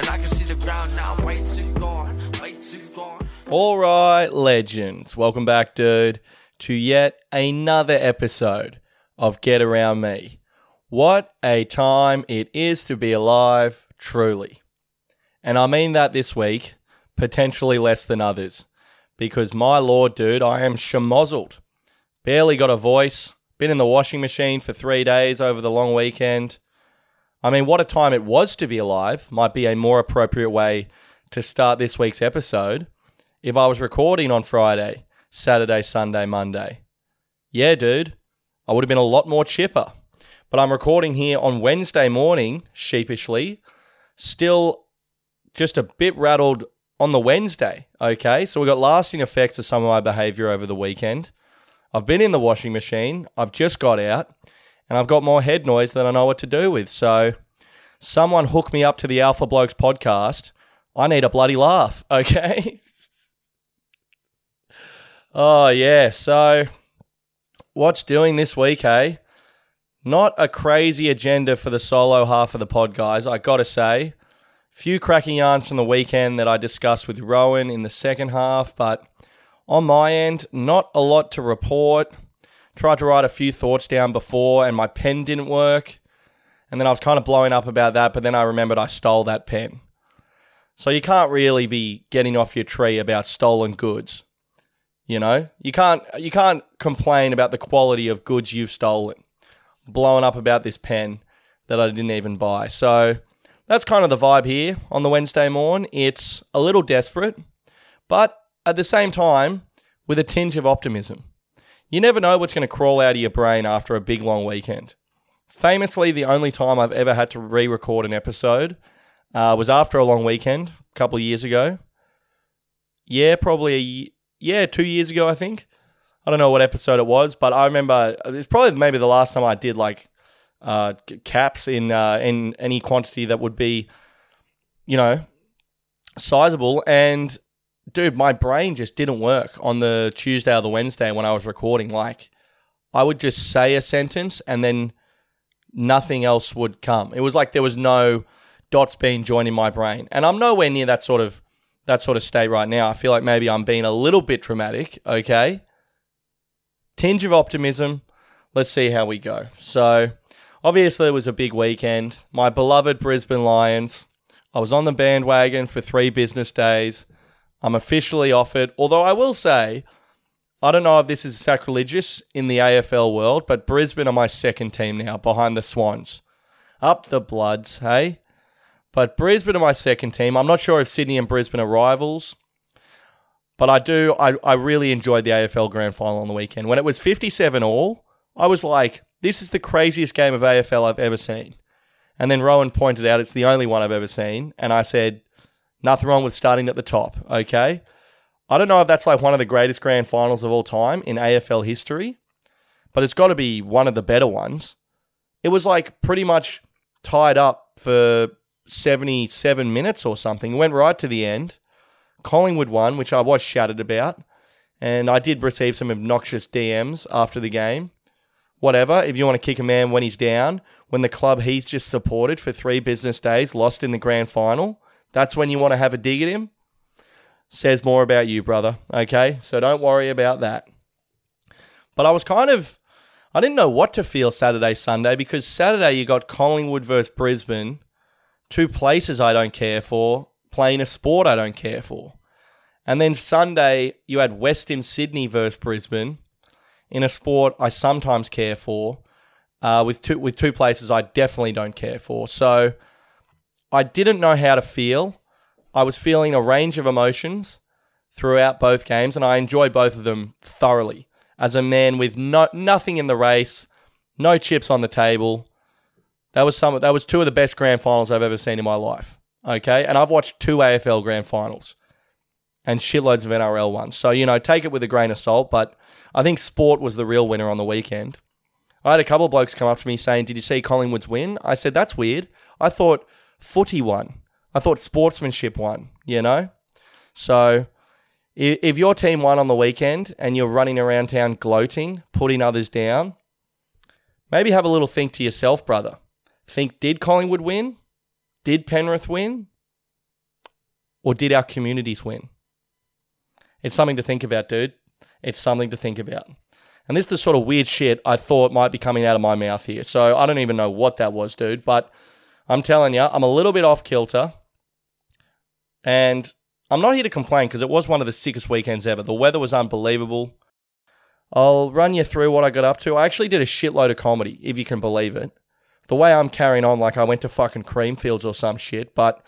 And I can see the ground now, way too gone, way too gone. All right, legends. Welcome back, dude, to yet another episode of Get Around Me. What a time it is to be alive, truly. And I mean that this week, potentially less than others. Because my lord, dude, I am schmozzled. Barely got a voice. Been in the washing machine for three days over the long weekend. I mean, what a time it was to be alive might be a more appropriate way to start this week's episode if I was recording on Friday, Saturday, Sunday, Monday. Yeah, dude, I would have been a lot more chipper. But I'm recording here on Wednesday morning, sheepishly, still just a bit rattled on the Wednesday. Okay, so we've got lasting effects of some of my behavior over the weekend. I've been in the washing machine, I've just got out, and I've got more head noise than I know what to do with. So, someone hook me up to the Alpha Blokes podcast. I need a bloody laugh, okay? oh, yeah. So, what's doing this week, eh? Not a crazy agenda for the solo half of the pod, guys, I gotta say. Few cracking yarns from the weekend that I discussed with Rohan in the second half, but on my end, not a lot to report. Tried to write a few thoughts down before, and my pen didn't work. And then I was kind of blowing up about that, but then I remembered I stole that pen. So you can't really be getting off your tree about stolen goods. You know, you can't you can't complain about the quality of goods you've stolen. Blowing up about this pen that I didn't even buy. So that's kind of the vibe here on the Wednesday morn. It's a little desperate, but at the same time, with a tinge of optimism. You never know what's going to crawl out of your brain after a big long weekend. Famously, the only time I've ever had to re record an episode uh, was after a long weekend a couple of years ago. Yeah, probably a yeah, two years ago, I think. I don't know what episode it was, but I remember it's probably maybe the last time I did like uh, caps in uh, in any quantity that would be, you know, sizable. And dude, my brain just didn't work on the Tuesday or the Wednesday when I was recording. Like, I would just say a sentence and then nothing else would come. It was like there was no dots being joined in my brain, and I'm nowhere near that sort of that sort of state right now. I feel like maybe I'm being a little bit dramatic. Okay, tinge of optimism. Let's see how we go. So, obviously, it was a big weekend. My beloved Brisbane Lions. I was on the bandwagon for three business days. I'm officially off it. Although I will say, I don't know if this is sacrilegious in the AFL world, but Brisbane are my second team now behind the Swans. Up the Bloods, hey? But Brisbane are my second team. I'm not sure if Sydney and Brisbane are rivals, but I do. I, I really enjoyed the AFL grand final on the weekend. When it was 57 all, I was like, this is the craziest game of AFL I've ever seen. And then Rohan pointed out it's the only one I've ever seen. And I said, Nothing wrong with starting at the top, okay? I don't know if that's like one of the greatest grand finals of all time in AFL history, but it's got to be one of the better ones. It was like pretty much tied up for 77 minutes or something. It went right to the end. Collingwood won, which I was shouted about. And I did receive some obnoxious DMs after the game. Whatever, if you want to kick a man when he's down, when the club he's just supported for three business days lost in the grand final, that's when you want to have a dig at him. Says more about you, brother. Okay, so don't worry about that. But I was kind of, I didn't know what to feel Saturday, Sunday because Saturday you got Collingwood versus Brisbane, two places I don't care for, playing a sport I don't care for. And then Sunday you had Western Sydney versus Brisbane in a sport I sometimes care for, uh, with two with two places I definitely don't care for. So I didn't know how to feel. I was feeling a range of emotions throughout both games, and I enjoyed both of them thoroughly. As a man with no, nothing in the race, no chips on the table, that was some. That was two of the best grand finals I've ever seen in my life. Okay, and I've watched two AFL grand finals and shitloads of NRL ones. So you know, take it with a grain of salt. But I think sport was the real winner on the weekend. I had a couple of blokes come up to me saying, "Did you see Collingwood's win?" I said, "That's weird. I thought." Footy won. I thought sportsmanship won, you know? So if your team won on the weekend and you're running around town gloating, putting others down, maybe have a little think to yourself, brother. Think, did Collingwood win? Did Penrith win? or did our communities win? It's something to think about, dude. It's something to think about. And this is the sort of weird shit I thought might be coming out of my mouth here. So I don't even know what that was, dude. But I'm telling you, I'm a little bit off kilter. And I'm not here to complain because it was one of the sickest weekends ever. The weather was unbelievable. I'll run you through what I got up to. I actually did a shitload of comedy, if you can believe it. The way I'm carrying on, like I went to fucking Creamfields or some shit, but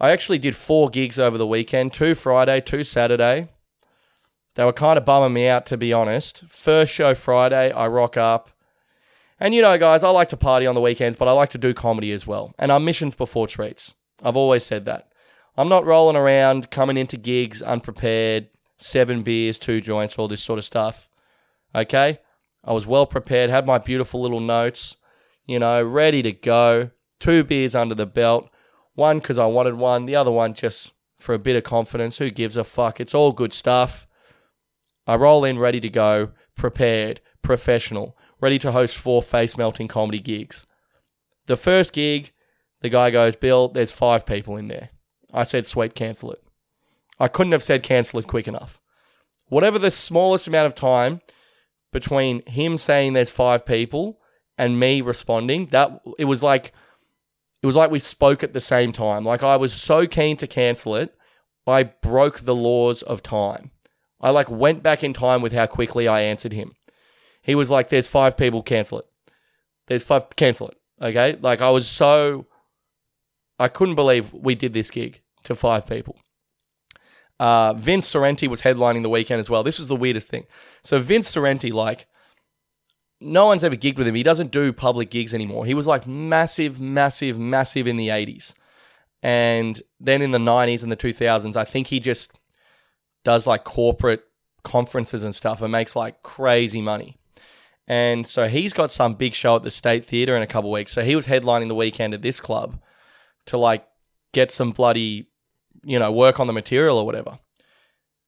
I actually did four gigs over the weekend two Friday, two Saturday. They were kind of bumming me out, to be honest. First show Friday, I rock up. And you know, guys, I like to party on the weekends, but I like to do comedy as well. And our missions before treats. I've always said that. I'm not rolling around coming into gigs unprepared, seven beers, two joints, all this sort of stuff. Okay? I was well prepared, had my beautiful little notes, you know, ready to go. Two beers under the belt. One because I wanted one, the other one just for a bit of confidence. Who gives a fuck? It's all good stuff. I roll in ready to go, prepared, professional, ready to host four face melting comedy gigs. The first gig, the guy goes, Bill, there's five people in there. I said, sweet, cancel it. I couldn't have said cancel it quick enough. Whatever the smallest amount of time between him saying there's five people and me responding, that it was like it was like we spoke at the same time. Like I was so keen to cancel it, I broke the laws of time. I like went back in time with how quickly I answered him. He was like, "There's five people, cancel it. There's five, cancel it." Okay, like I was so, I couldn't believe we did this gig to five people. Uh, Vince Sorrenti was headlining the weekend as well. This was the weirdest thing. So Vince Sorrenti, like, no one's ever gigged with him. He doesn't do public gigs anymore. He was like massive, massive, massive in the 80s. And then in the 90s and the 2000s, I think he just does like corporate conferences and stuff and makes like crazy money. And so he's got some big show at the State Theatre in a couple weeks. So he was headlining the weekend at this club to like get some bloody, you know, work on the material or whatever.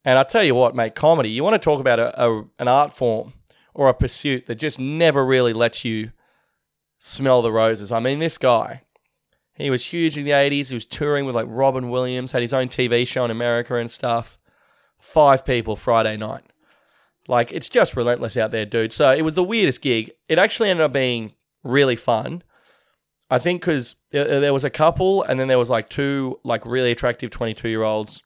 And I tell you what, mate, comedy, you want to talk about a, a, an art form or a pursuit that just never really lets you smell the roses. I mean, this guy, he was huge in the 80s. He was touring with like Robin Williams, had his own TV show in America and stuff. Five people Friday night. Like, it's just relentless out there, dude. So it was the weirdest gig. It actually ended up being really fun. I think because there was a couple, and then there was like two like really attractive 22 year olds,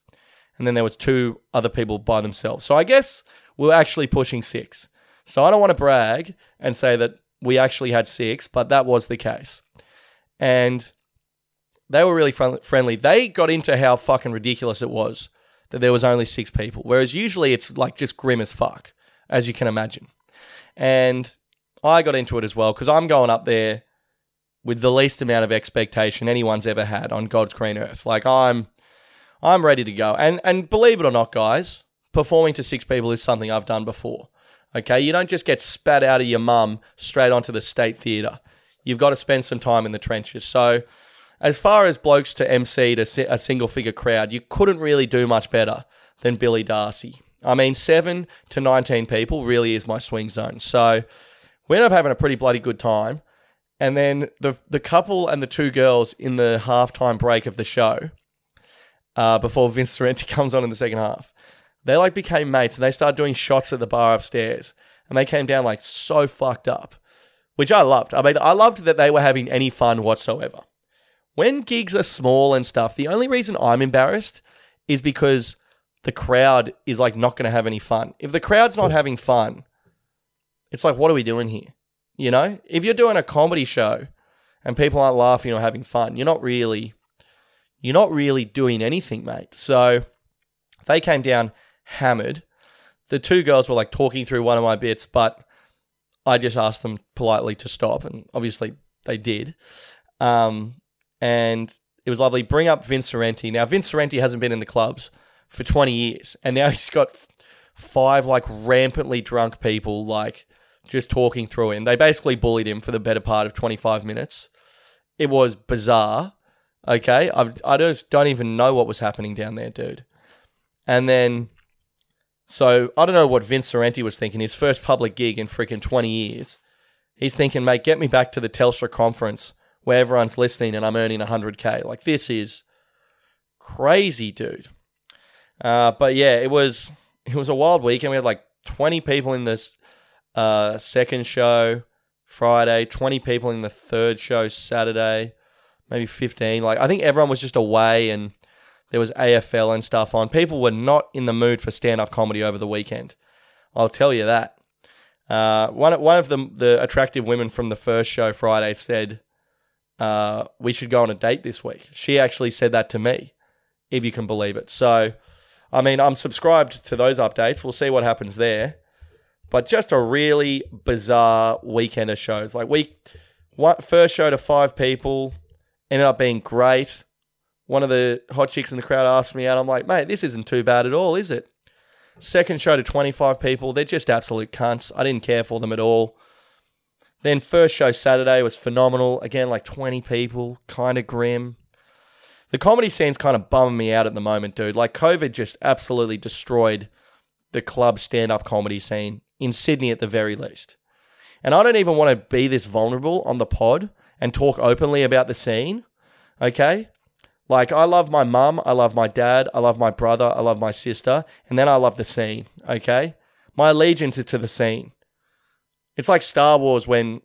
and then there was two other people by themselves. So I guess we we're actually pushing six. So I don't want to brag and say that we actually had six, but that was the case. And they were really friendly. They got into how fucking ridiculous it was that there was only six people, whereas usually it's like just grim as fuck, as you can imagine. And I got into it as well because I'm going up there with the least amount of expectation anyone's ever had on God's green earth. Like I'm, I'm ready to go. And and believe it or not, guys, performing to six people is something I've done before. Okay, you don't just get spat out of your mum straight onto the state theatre. You've got to spend some time in the trenches. So, as far as blokes to MC to a single figure crowd, you couldn't really do much better than Billy Darcy. I mean, seven to 19 people really is my swing zone. So, we end up having a pretty bloody good time. And then the the couple and the two girls in the halftime break of the show, uh, before Vince Sorrenti comes on in the second half, they like became mates and they started doing shots at the bar upstairs. And they came down like so fucked up, which I loved. I mean, I loved that they were having any fun whatsoever. When gigs are small and stuff, the only reason I'm embarrassed is because the crowd is like not going to have any fun. If the crowd's not having fun, it's like, what are we doing here? You know, if you're doing a comedy show and people aren't laughing or having fun, you're not really, you're not really doing anything, mate. So they came down hammered. The two girls were like talking through one of my bits, but I just asked them politely to stop, and obviously they did. Um, and it was lovely. Bring up Vince Sorrenti. Now, Vince Sorrenti hasn't been in the clubs for 20 years, and now he's got five like rampantly drunk people like just talking through him. They basically bullied him for the better part of 25 minutes. It was bizarre. Okay, I I just don't even know what was happening down there, dude. And then so I don't know what Vince Sorrenti was thinking. His first public gig in freaking 20 years. He's thinking, mate, get me back to the Telstra conference where everyone's listening and I'm earning 100K. Like, this is Crazy dude. Uh, but yeah, it was it was a wild weekend. We had like 20 people in this uh, second show Friday, 20 people in the third show Saturday, maybe 15. Like I think everyone was just away and there was AFL and stuff on. People were not in the mood for stand-up comedy over the weekend. I'll tell you that. Uh, one one of the the attractive women from the first show Friday said uh, we should go on a date this week. She actually said that to me, if you can believe it. So, I mean, I'm subscribed to those updates. We'll see what happens there. But just a really bizarre weekend of shows. Like we, first show to five people, ended up being great. One of the hot chicks in the crowd asked me out. I'm like, mate, this isn't too bad at all, is it? Second show to 25 people. They're just absolute cunts. I didn't care for them at all. Then first show Saturday was phenomenal. Again, like 20 people, kind of grim. The comedy scene's kind of bumming me out at the moment, dude. Like COVID just absolutely destroyed the club stand-up comedy scene in Sydney at the very least. And I don't even want to be this vulnerable on the pod and talk openly about the scene. Okay? Like I love my mum, I love my dad, I love my brother, I love my sister, and then I love the scene, okay? My allegiance is to the scene. It's like Star Wars when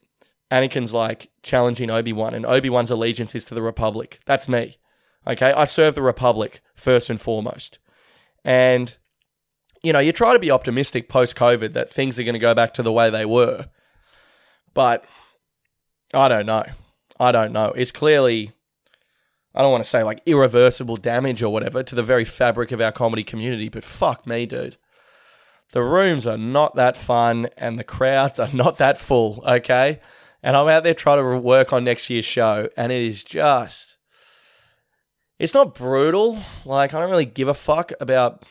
Anakin's like challenging Obi-Wan and Obi-Wan's allegiance is to the Republic. That's me. Okay? I serve the Republic first and foremost. And you know, you try to be optimistic post COVID that things are going to go back to the way they were. But I don't know. I don't know. It's clearly I don't want to say like irreversible damage or whatever to the very fabric of our comedy community, but fuck me, dude. The rooms are not that fun and the crowds are not that full, okay? And I'm out there trying to work on next year's show, and it is just. It's not brutal. Like, I don't really give a fuck about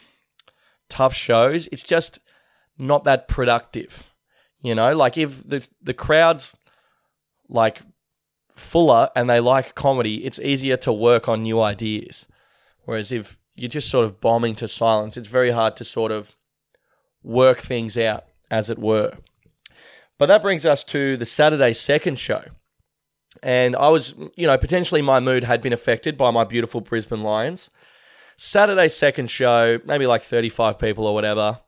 tough shows. It's just not that productive. You know, like if the the crowd's like fuller and they like comedy, it's easier to work on new ideas. Whereas if you're just sort of bombing to silence, it's very hard to sort of work things out, as it were. But that brings us to the Saturday second show. And I was, you know, potentially my mood had been affected by my beautiful Brisbane Lions. Saturday second show, maybe like 35 people or whatever.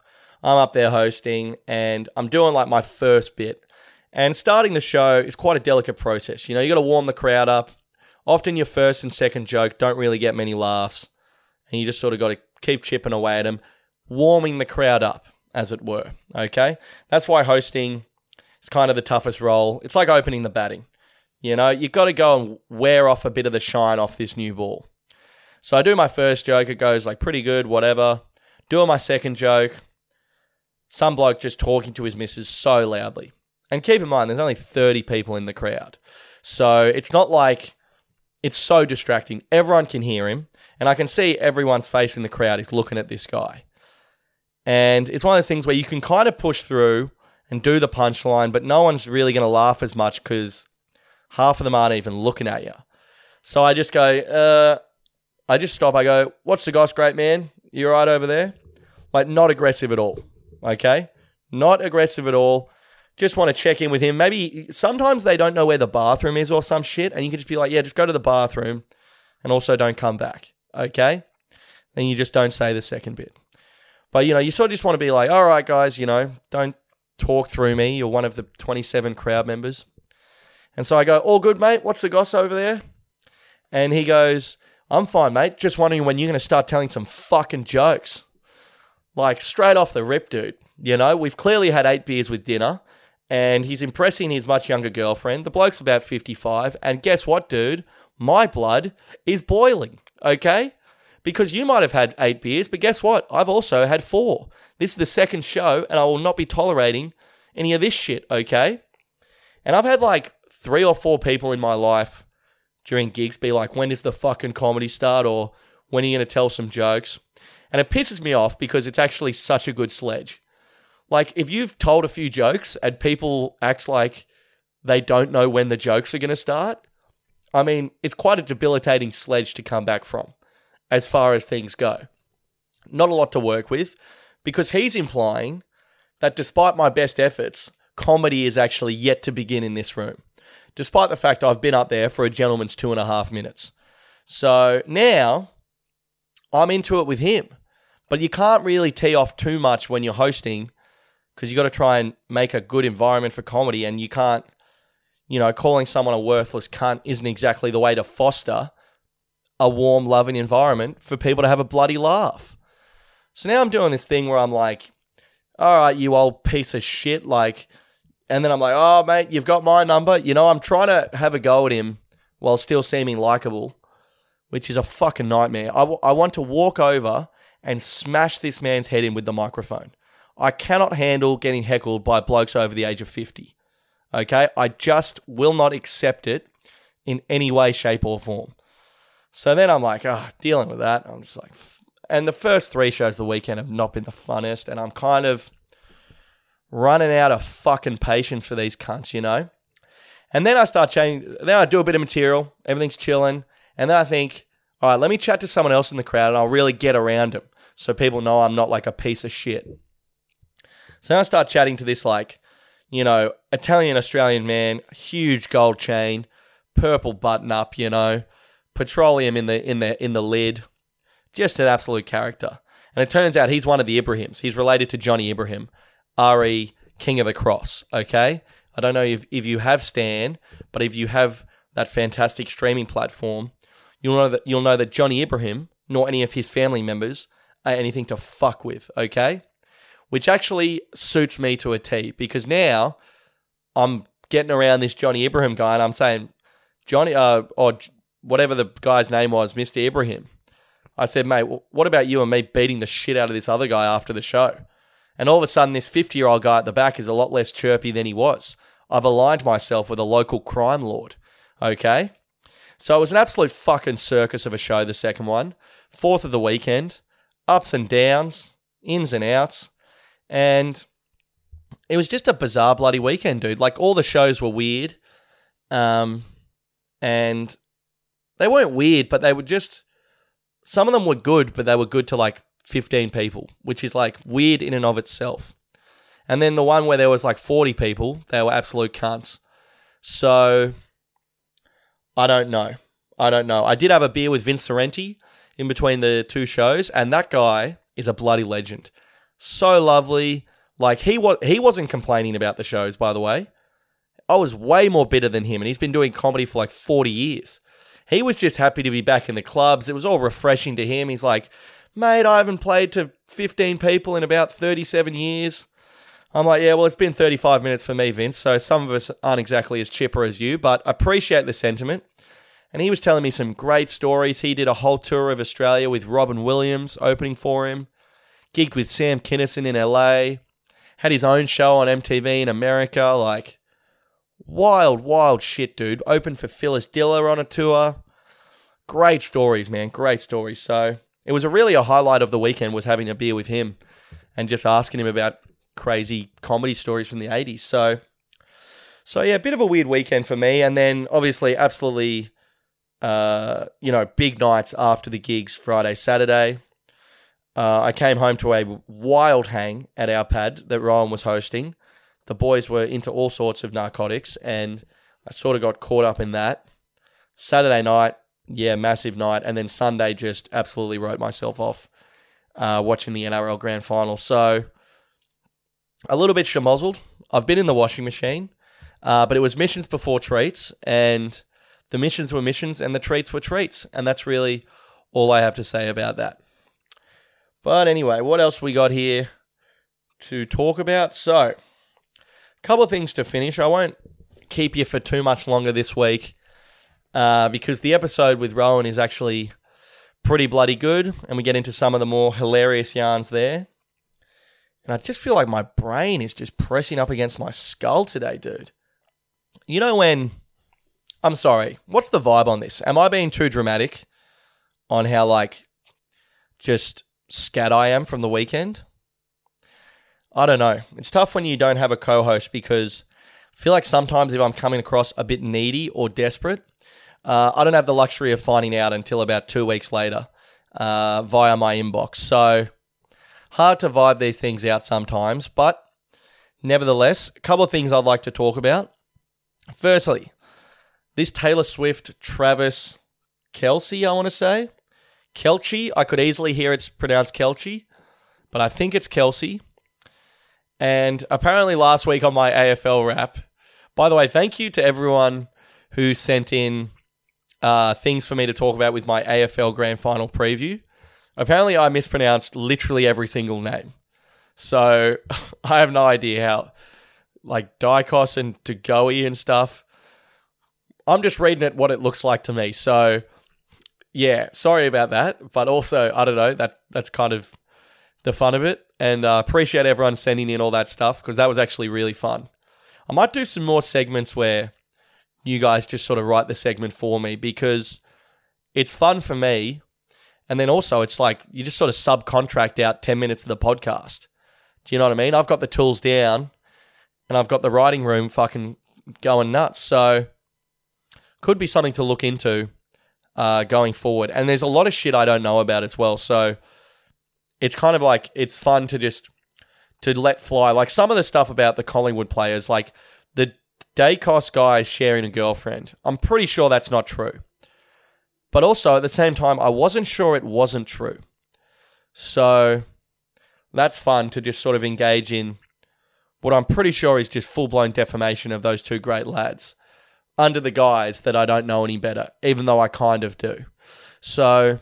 I'm up there hosting and I'm doing like my first bit. And starting the show is quite a delicate process. You know, you got to warm the crowd up. Often your first and second joke don't really get many laughs. And you just sort of got to keep chipping away at them, warming the crowd up, as it were. Okay? That's why hosting is kind of the toughest role. It's like opening the batting. You know, you've got to go and wear off a bit of the shine off this new ball. So I do my first joke, it goes like pretty good, whatever. Doing my second joke, some bloke just talking to his missus so loudly. And keep in mind, there's only 30 people in the crowd. So it's not like it's so distracting. Everyone can hear him. And I can see everyone's face in the crowd is looking at this guy. And it's one of those things where you can kind of push through and do the punchline, but no one's really going to laugh as much because half of them aren't even looking at you. So I just go, uh, I just stop. I go, what's the goss, great man? You right over there? Like, not aggressive at all. Okay? Not aggressive at all just want to check in with him. Maybe sometimes they don't know where the bathroom is or some shit, and you can just be like, yeah, just go to the bathroom and also don't come back. Okay? Then you just don't say the second bit. But you know, you sort of just want to be like, all right, guys, you know, don't talk through me. You're one of the 27 crowd members. And so I go, all good, mate. What's the goss over there? And he goes, I'm fine, mate. Just wondering when you're going to start telling some fucking jokes. Like straight off the rip, dude. You know, we've clearly had eight beers with dinner and he's impressing his much younger girlfriend. The bloke's about 55. And guess what, dude? My blood is boiling, okay? Because you might have had eight beers, but guess what? I've also had four. This is the second show, and I will not be tolerating any of this shit, okay? And I've had like three or four people in my life during gigs be like, when does the fucking comedy start? Or when are you going to tell some jokes? And it pisses me off because it's actually such a good sledge. Like if you've told a few jokes and people act like they don't know when the jokes are going to start, I mean, it's quite a debilitating sledge to come back from as far as things go. Not a lot to work with because he's implying that despite my best efforts, comedy is actually yet to begin in this room, despite the fact I've been up there for a gentleman's two and a half minutes. So now I'm into it with him. But you can't really tee off too much when you're hosting because you've got to try and make a good environment for comedy and you can't you know, calling someone a worthless cunt isn't exactly the way to foster a warm, loving environment for people to have a bloody laugh. So now I'm doing this thing where I'm like, all right, you old piece of shit. Like, and then I'm like, oh, mate, you've got my number. You know, I'm trying to have a go at him while still seeming likable, which is a fucking nightmare. I, w- I want to walk over and smash this man's head in with the microphone. I cannot handle getting heckled by blokes over the age of 50. Okay. I just will not accept it in any way, shape, or form. So then I'm like, oh, dealing with that. I'm just like, and the first three shows the weekend have not been the funnest. And I'm kind of running out of fucking patience for these cunts, you know? And then I start changing, then I do a bit of material, everything's chilling. And then I think, all right, let me chat to someone else in the crowd and I'll really get around them so people know I'm not like a piece of shit. So I start chatting to this, like, you know, Italian Australian man, huge gold chain, purple button up, you know, petroleum in the in the in the lid, just an absolute character. And it turns out he's one of the Ibrahims. He's related to Johnny Ibrahim, Re King of the Cross. Okay, I don't know if if you have Stan, but if you have that fantastic streaming platform, you'll know that you'll know that Johnny Ibrahim nor any of his family members are anything to fuck with. Okay, which actually suits me to a T because now I'm getting around this Johnny Ibrahim guy and I'm saying, Johnny, uh, or whatever the guy's name was, Mr. Ibrahim. I said, mate, what about you and me beating the shit out of this other guy after the show? And all of a sudden, this 50 year old guy at the back is a lot less chirpy than he was. I've aligned myself with a local crime lord. Okay? So it was an absolute fucking circus of a show, the second one. Fourth of the weekend. Ups and downs, ins and outs. And it was just a bizarre bloody weekend, dude. Like all the shows were weird. Um, and they weren't weird, but they were just some of them were good, but they were good to like 15 people, which is like weird in and of itself. And then the one where there was like 40 people, they were absolute cunts. So I don't know. I don't know. I did have a beer with Vince Sorrenti in between the two shows, and that guy is a bloody legend so lovely. Like he was, he wasn't complaining about the shows, by the way. I was way more bitter than him, and he's been doing comedy for like forty years. He was just happy to be back in the clubs. It was all refreshing to him. He's like, mate, I haven't played to fifteen people in about thirty-seven years. I'm like, yeah, well, it's been 35 minutes for me, Vince. So some of us aren't exactly as chipper as you, but I appreciate the sentiment. And he was telling me some great stories. He did a whole tour of Australia with Robin Williams opening for him gigged with Sam Kinison in LA, had his own show on MTV in America. Like, wild, wild shit, dude. Open for Phyllis Diller on a tour. Great stories, man. Great stories. So it was a really a highlight of the weekend was having a beer with him and just asking him about crazy comedy stories from the 80s. So, so yeah, a bit of a weird weekend for me. And then obviously, absolutely, uh, you know, big nights after the gigs Friday, Saturday. Uh, I came home to a wild hang at our pad that Ryan was hosting. The boys were into all sorts of narcotics, and I sort of got caught up in that. Saturday night, yeah, massive night, and then Sunday just absolutely wrote myself off uh, watching the NRL Grand Final. So a little bit schmozzled. I've been in the washing machine, uh, but it was missions before treats, and the missions were missions, and the treats were treats, and that's really all I have to say about that. But anyway, what else we got here to talk about? So, couple of things to finish. I won't keep you for too much longer this week uh, because the episode with Rohan is actually pretty bloody good, and we get into some of the more hilarious yarns there. And I just feel like my brain is just pressing up against my skull today, dude. You know when. I'm sorry, what's the vibe on this? Am I being too dramatic on how, like, just scat I am from the weekend. I don't know. It's tough when you don't have a co host because I feel like sometimes if I'm coming across a bit needy or desperate, uh, I don't have the luxury of finding out until about two weeks later uh, via my inbox. So hard to vibe these things out sometimes, but nevertheless, a couple of things I'd like to talk about. Firstly, this Taylor Swift, Travis Kelce, I want to say, Kelchi. I could easily hear it's pronounced Kelchi, but I think it's Kelsey. And apparently, last week on my AFL wrap, by the way, thank you to everyone who sent in uh, things for me to talk about with my AFL grand final preview. Apparently, I mispronounced literally every single name. So I have no idea how, like Daicos and Tagoe and stuff. I'm just reading it what it looks like to me. So yeah, sorry about that. But also, I don't know, that that's kind of the fun of it. And uh, appreciate everyone sending in all that stuff because that was actually really fun. I might do some more segments where you guys just sort of write the segment for me because it's fun for me. And then also, it's like you just sort of subcontract out 10 minutes of the podcast. Do you know what I mean? I've got the tools down and I've got the writing room fucking going nuts. So, could be something to look into uh, going forward. And there's a lot of shit I don't know about as well. So, it's kind of like it's fun to just to let fly. Like some of the stuff about the Collingwood players, like the Daicos guy sharing a girlfriend. I'm pretty sure that's not true. But also at the same time, I wasn't sure it wasn't true. So that's fun to just sort of engage in what I'm pretty sure is just full blown defamation of those two great lads under the guise that I don't know any better, even though I kind of do. So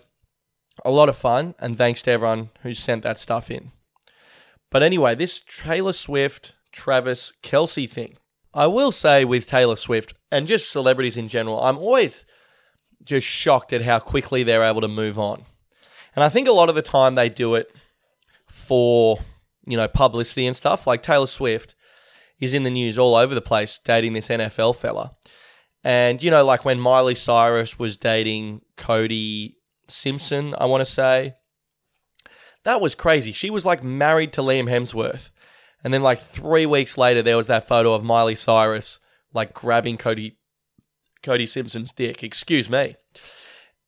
a lot of fun, and thanks to everyone who sent that stuff in. But anyway, this Taylor Swift, Travis, Kelce thing. I will say with Taylor Swift and just celebrities in general, I'm always just shocked at how quickly they're able to move on. And I think a lot of the time they do it for, you know, publicity and stuff. Like Taylor Swift is in the news all over the place dating this NFL fella. And, you know, like when Miley Cyrus was dating Cody Simpson, I want to say. That was crazy. She was like married to Liam Hemsworth. And then like 3 weeks later there was that photo of Miley Cyrus like grabbing Cody Cody Simpson's dick. Excuse me.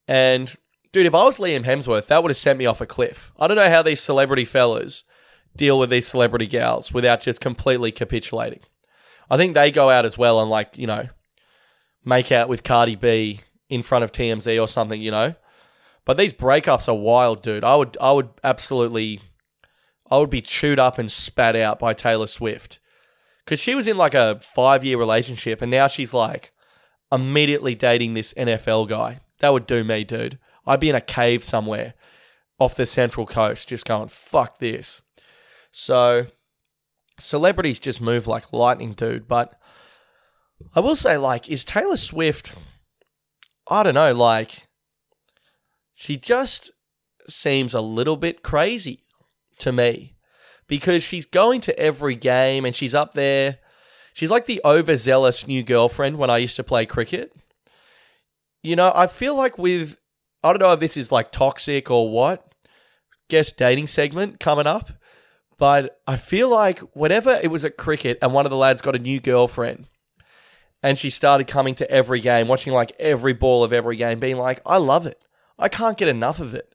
And dude, if I was Liam Hemsworth, that would have sent me off a cliff. I don't know how these celebrity fellas deal with these celebrity gals without just completely capitulating. I think they go out as well and like, you know, make out with Cardi B in front of TMZ or something, you know. But these breakups are wild, dude. I would I would absolutely I would be chewed up and spat out by Taylor Swift. Cuz she was in like a 5-year relationship and now she's like immediately dating this NFL guy. That would do me, dude. I'd be in a cave somewhere off the central coast just going fuck this. So celebrities just move like lightning, dude, but I will say like is Taylor Swift I don't know, like she just seems a little bit crazy to me because she's going to every game and she's up there. She's like the overzealous new girlfriend when I used to play cricket. You know, I feel like with, I don't know if this is like toxic or what, guest dating segment coming up, but I feel like whenever it was at cricket and one of the lads got a new girlfriend, and she started coming to every game, watching like every ball of every game, being like, I love it. I can't get enough of it.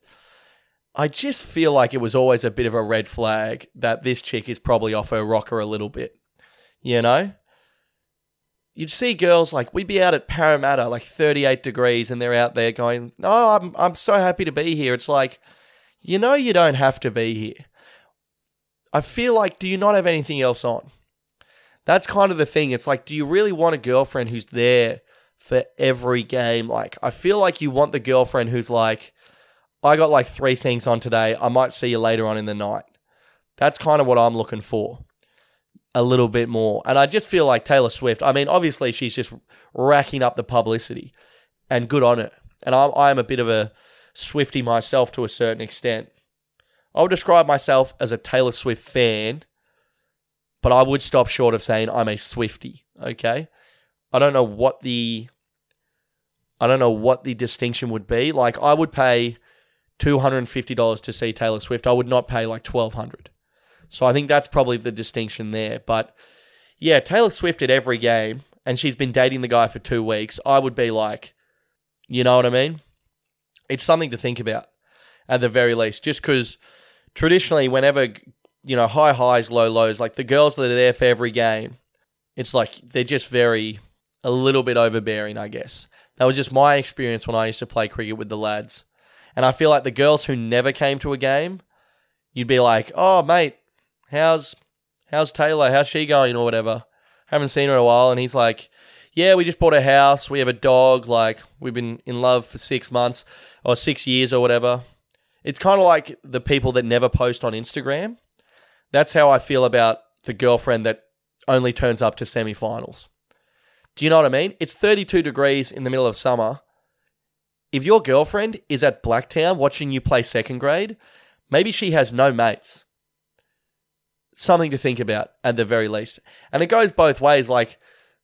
I just feel like it was always a bit of a red flag that this chick is probably off her rocker a little bit. You know? You'd see girls like we'd be out at Parramatta, like 38 degrees, and they're out there going, Oh, I'm I'm so happy to be here. It's like, you know you don't have to be here. I feel like, do you not have anything else on? That's kind of the thing. It's like, do you really want a girlfriend who's there for every game. Like, I feel like you want the girlfriend who's like, I got like three things on today. I might see you later on in the night. That's kind of what I'm looking for a little bit more. And I just feel like Taylor Swift, I mean, obviously she's just racking up the publicity and good on it. And I'm, I am a bit of a Swifty myself to a certain extent. I would describe myself as a Taylor Swift fan, but I would stop short of saying I'm a Swifty, okay? I don't know what the I don't know what the distinction would be. Like I would pay two hundred and fifty dollars to see Taylor Swift. I would not pay like twelve hundred. So I think that's probably the distinction there. But yeah, Taylor Swift at every game, and she's been dating the guy for two weeks. I would be like, you know what I mean? It's something to think about at the very least. Just because traditionally, whenever you know high highs, low lows, like the girls that are there for every game, it's like they're just very a little bit overbearing, I guess. That was just my experience when I used to play cricket with the lads. And I feel like the girls who never came to a game, you'd be like, "Oh, mate, how's how's Taylor? How's she going or whatever?" Haven't seen her in a while, and he's like, "Yeah, we just bought a house. We have a dog. Like we've been in love for six months or six years or whatever." It's kind of like the people that never post on Instagram. That's how I feel about the girlfriend that only turns up to semifinals. Do you know what I mean? It's 32 degrees in the middle of summer. If your girlfriend is at Blacktown watching you play second grade, maybe she has no mates. Something to think about at the very least. And it goes both ways. Like,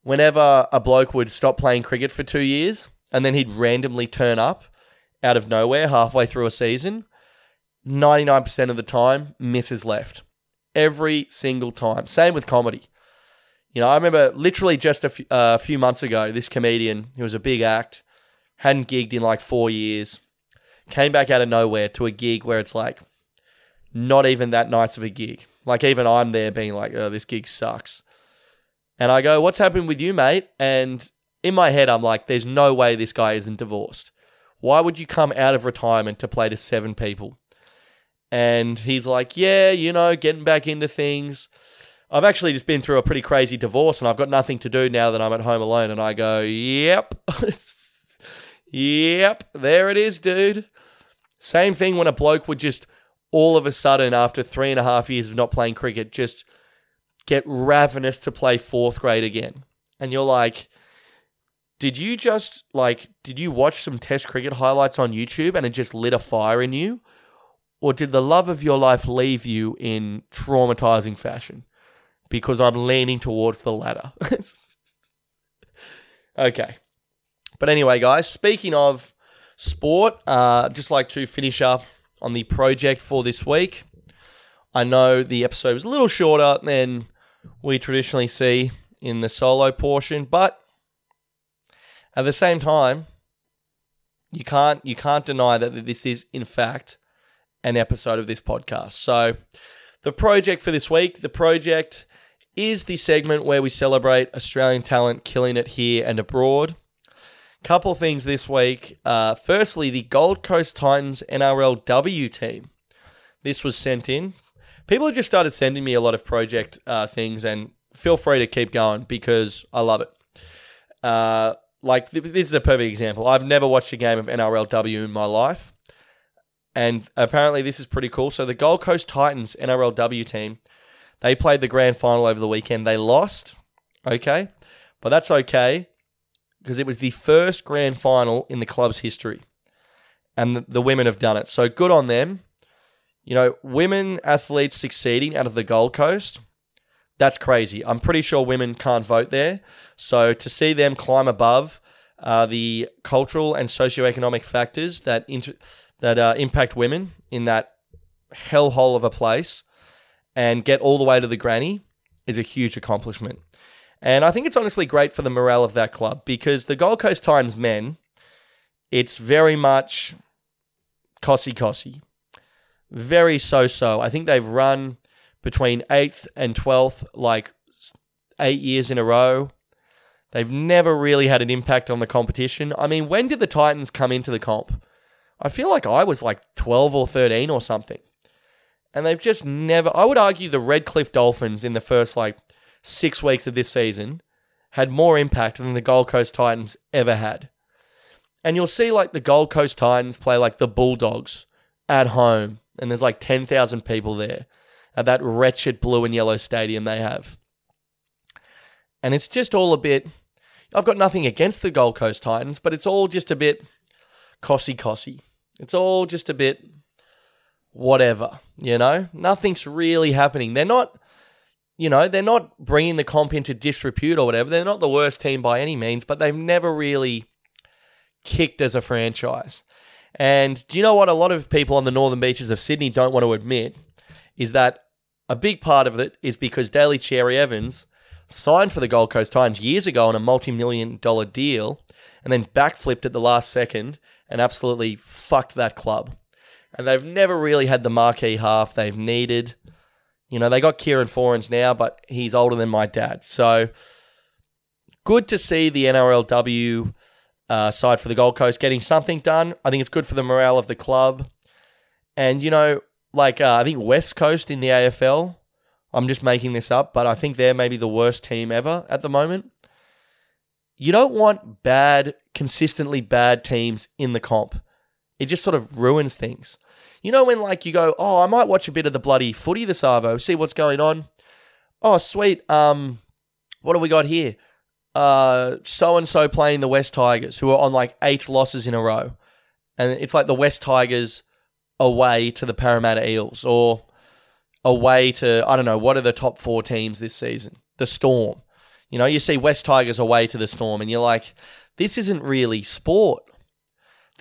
whenever a bloke would stop playing cricket for two years and then he'd randomly turn up out of nowhere halfway through a season, 99% of the time, misses left. Every single time. Same with comedy. You know, I remember literally just a few, uh, few months ago, this comedian, who was a big act, hadn't gigged in like four years, came back out of nowhere to a gig where it's like not even that nice of a gig. Like even I'm there being like, oh, this gig sucks. And I go, what's happened with you, mate? And in my head, I'm like, there's no way this guy isn't divorced. Why would you come out of retirement to play to seven people? And he's like, yeah, you know, getting back into things. I've actually just been through a pretty crazy divorce and I've got nothing to do now that I'm at home alone. And I go, yep. yep, there it is, dude. Same thing when a bloke would just all of a sudden, after three and a half years of not playing cricket, just get ravenous to play fourth grade again. And you're like, did you just like, did you watch some test cricket highlights on YouTube and it just lit a fire in you? Or did the love of your life leave you in traumatizing fashion? Because I'm leaning towards the latter. okay. But anyway, guys, speaking of sport, uh, just like to finish up on the project for this week. I know the episode was a little shorter than we traditionally see in the solo portion, but at the same time, you can't you can't deny that this is in fact an episode of this podcast. So, the project for this week, the project is the segment where we celebrate Australian talent killing it here and abroad. Couple things this week. Uh, firstly, the Gold Coast Titans NRLW team. This was sent in. People have just started sending me a lot of project uh, things, and feel free to keep going because I love it. Uh, like th- this is a perfect example. I've never watched a game of NRLW in my life, and apparently this is pretty cool. So the Gold Coast Titans NRLW team, they played the grand final over the weekend. They lost, okay, but that's okay because it was the first grand final in the club's history, and the, the women have done it. So good on them. You know, women athletes succeeding out of the Gold Coast. That's crazy. I'm pretty sure women can't vote there. So to see them climb above uh, the cultural and socioeconomic factors that inter- that uh, impact women in that hellhole of a place and get all the way to the granny is a huge accomplishment. And I think it's honestly great for the morale of that club because the Gold Coast Titans men, it's very much cossy cossy. Very so so. I think they've run between 8th and 12th like eight years in a row. They've never really had an impact on the competition. I mean, when did the Titans come into the comp? I feel like I was like 12 or 13 or something. And they've just never. I would argue the Redcliffe Dolphins in the first like six weeks of this season had more impact than the Gold Coast Titans ever had. And you'll see like the Gold Coast Titans play like the Bulldogs at home, and there's like 10,000 people there at that wretched blue and yellow stadium they have. And it's just all a bit. I've got nothing against the Gold Coast Titans, but it's all just a bit cossy cossy. It's all just a bit whatever, you know? Nothing's really happening. They're not, you know, they're not bringing the comp into disrepute or whatever. They're not the worst team by any means, but they've never really kicked as a franchise. And do you know what a lot of people on the northern beaches of Sydney don't want to admit? Is that a big part of it is because Daly Cherry Evans signed for the Gold Coast Titans years ago on a multi million dollar deal and then backflipped at the last second and absolutely fucked that club. And they've never really had the marquee half they've needed. You know, they got Kieran Foran's now, but he's older than my dad. So good to see the NRLW uh, side for the Gold Coast, getting something done. I think it's good for the morale of the club. And, you know, like uh, I think West Coast in the AFL, I'm just making this up, but I think they're maybe the worst team ever at the moment. You don't want bad, consistently bad teams in the comp. It just sort of ruins things. You know, when like you go, oh, I might watch a bit of the bloody footy this Arvo, see what's going on. Oh, sweet. Um, what have we got here? Uh, so and so playing the West Tigers, who are on like eight losses in a row, and it's like the West Tigers away to the Parramatta Eels, or away to I don't know what are the top four teams this season? The Storm. You know, you see West Tigers away to the Storm, and you're like, this isn't really sport.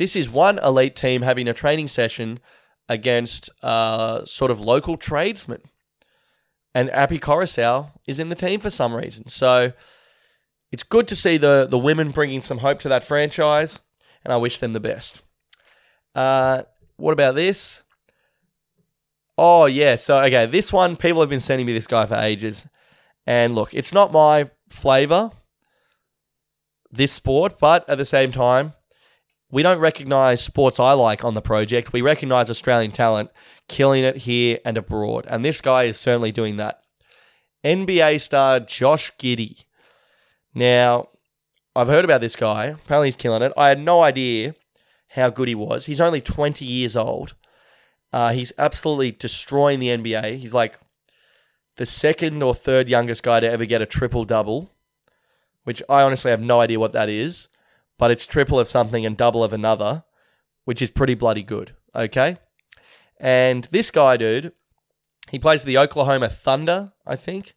This is one elite team having a training session against uh, sort of local tradesmen. And Api Koroisau is in the team for some reason. So it's good to see the, the women bringing some hope to that franchise, and I wish them the best. Uh, what about this? Oh, yeah. So, okay, this one, people have been sending me this guy for ages. And look, it's not my flavor, this sport, but at the same time, we don't recognize sports I like on the project. We recognize Australian talent killing it here and abroad. And this guy is certainly doing that. NBA star Josh Giddey. Now, I've heard about this guy. Apparently, he's killing it. I had no idea how good he was. He's only 20 years old. Uh, he's absolutely destroying the NBA. He's like the second or third youngest guy to ever get a triple double, which I honestly have no idea what that is, but it's triple of something and double of another, which is pretty bloody good. Okay. And this guy, dude, he plays for the Oklahoma Thunder, I think.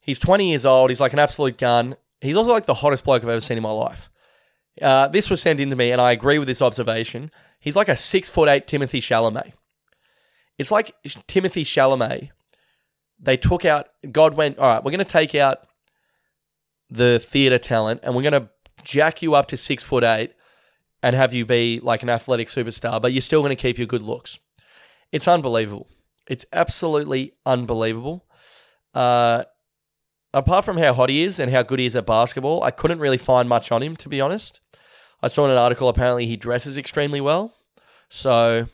He's 20 years old. He's like an absolute gun. He's also like the hottest bloke I've ever seen in my life. Uh, this was sent in to me, and I agree with this observation. He's like a six foot eight Timothée Chalamet. It's like Timothée Chalamet. They took out, God went, all right, we're going to take out the theatre talent and we're going to jack you up to six foot eight and have you be like an athletic superstar, but you're still going to keep your good looks. It's unbelievable. It's absolutely unbelievable. Uh, apart from how hot he is and how good he is at basketball, I couldn't really find much on him, to be honest. I saw in an article apparently he dresses extremely well. So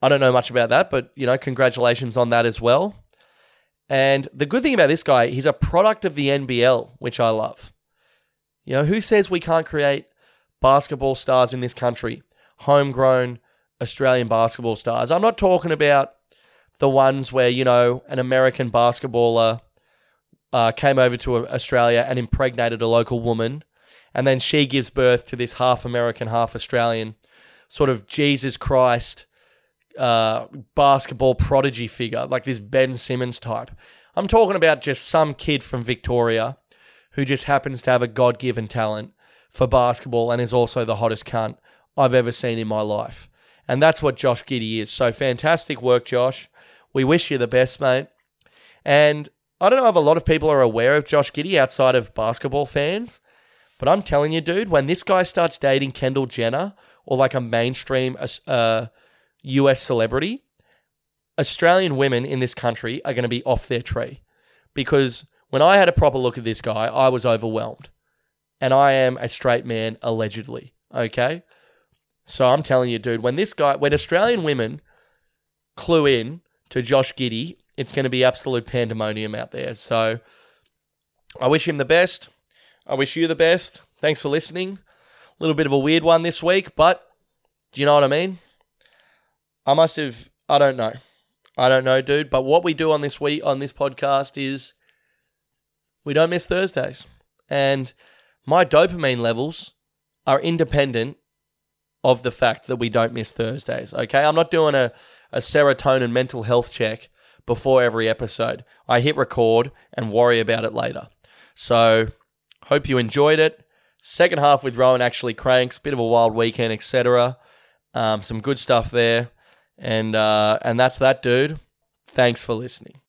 I don't know much about that, but you know, congratulations on that as well. And the good thing about this guy, he's a product of the NBL, which I love. You know, who says we can't create basketball stars in this country? Homegrown Australian basketball stars. I'm not talking about the ones where, you know, an American basketballer uh, came over to Australia and impregnated a local woman, and then she gives birth to this half American, half Australian sort of Jesus Christ uh, basketball prodigy figure, like this Ben Simmons type. I'm talking about just some kid from Victoria who just happens to have a God given talent for basketball and is also the hottest cunt I've ever seen in my life. And that's what Josh Giddey is. So fantastic work, Josh. We wish you the best, mate. And I don't know if a lot of people are aware of Josh Giddey outside of basketball fans, but I'm telling you, dude, when this guy starts dating Kendall Jenner or like a mainstream uh, US celebrity, Australian women in this country are going to be off their tree. Because when I had a proper look at this guy, I was overwhelmed. And I am a straight man, allegedly. Okay? So I'm telling you, dude, when this guy, when Australian women clue in to Josh Giddey, it's going to be absolute pandemonium out there. So I wish him the best. I wish you the best. Thanks for listening. A little bit of a weird one this week, but do you know what I mean? I must have. I don't know. I don't know, dude. But what we do on this week on this podcast is we don't miss Thursdays, and my dopamine levels are independent of the fact that we don't miss Thursdays. Okay, I'm not doing a a serotonin mental health check before every episode. I hit record and worry about it later. So, hope you enjoyed it. Second half with Rohan actually cranks, bit of a wild weekend, etc. Um, some good stuff there. And uh, and that's that, dude. Thanks for listening.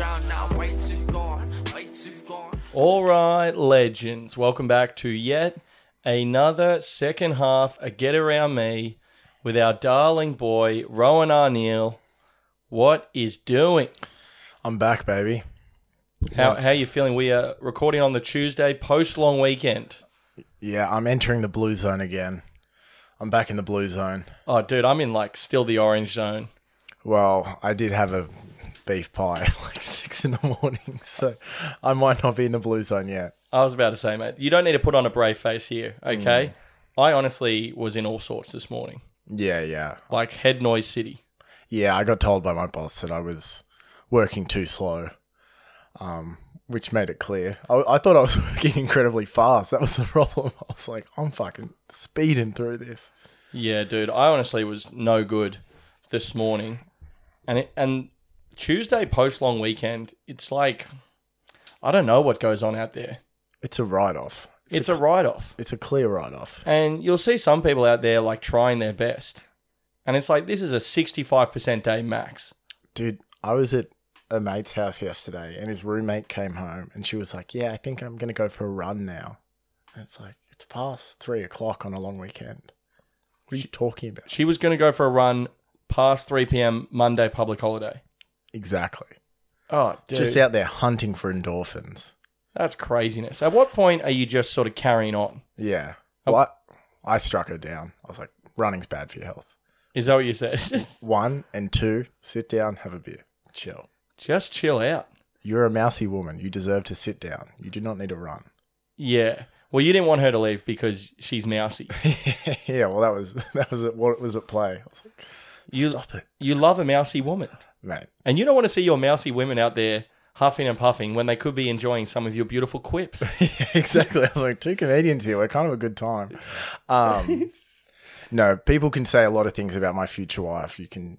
I can see the ground now. Way too gone, way too gone. All right, legends. Welcome back to yet another second half a get around me with our darling boy Rohan Arneal. What is doing? I'm back, baby. How how you feeling? We are recording on the Tuesday post long weekend. Yeah, I'm entering the blue zone again. I'm back in the blue zone. Oh, dude, I'm in like still the orange zone. Well, I did have a beef pie at like six in the morning, so I might not be in the blue zone yet. I was about to say, mate, you don't need to put on a brave face here, okay? I honestly was in all sorts this morning, Yeah, yeah. like head noise city. Yeah, I got told by my boss that I was working too slow, um, which made it clear. I, I thought I was working incredibly fast. That was the problem. I was like, I'm fucking speeding through this. Yeah, dude, I honestly was no good this morning, and it, and Tuesday post long weekend, it's like I don't know what goes on out there. It's a write off. It's a write off. it's a clear write off. And you'll see some people out there like trying their best. And it's like this is a 65% day max. Dude, I was at a mate's house yesterday and his roommate came home and she was like, Yeah, I think I'm going to go for a run now. And it's like, it's past three o'clock on a long weekend. What are you talking about? She was going to go for a run past 3 p.m. Monday public holiday. Exactly. Oh, dude. Just out there hunting for endorphins. That's craziness. At what point are you just sort of carrying on? Yeah. Oh. Well, I, I struck her down. I was like, running's bad for your health. Is that what you said? One and two, sit down, have a beer, chill. just chill out. You're a mousy woman. You deserve to sit down. You do not need to run. Yeah. Well, you didn't want her to leave because she's mousy. yeah, well, that was that was what was at play. I was like, You- stop it, You love a mousy woman. Mate. And you don't want to see your mousy women out there huffing and puffing when they could be enjoying some of your beautiful quips. yeah, exactly. I was like, two comedians here. We're kind of a good time. Um, no, people can say a lot of things about my future wife. You can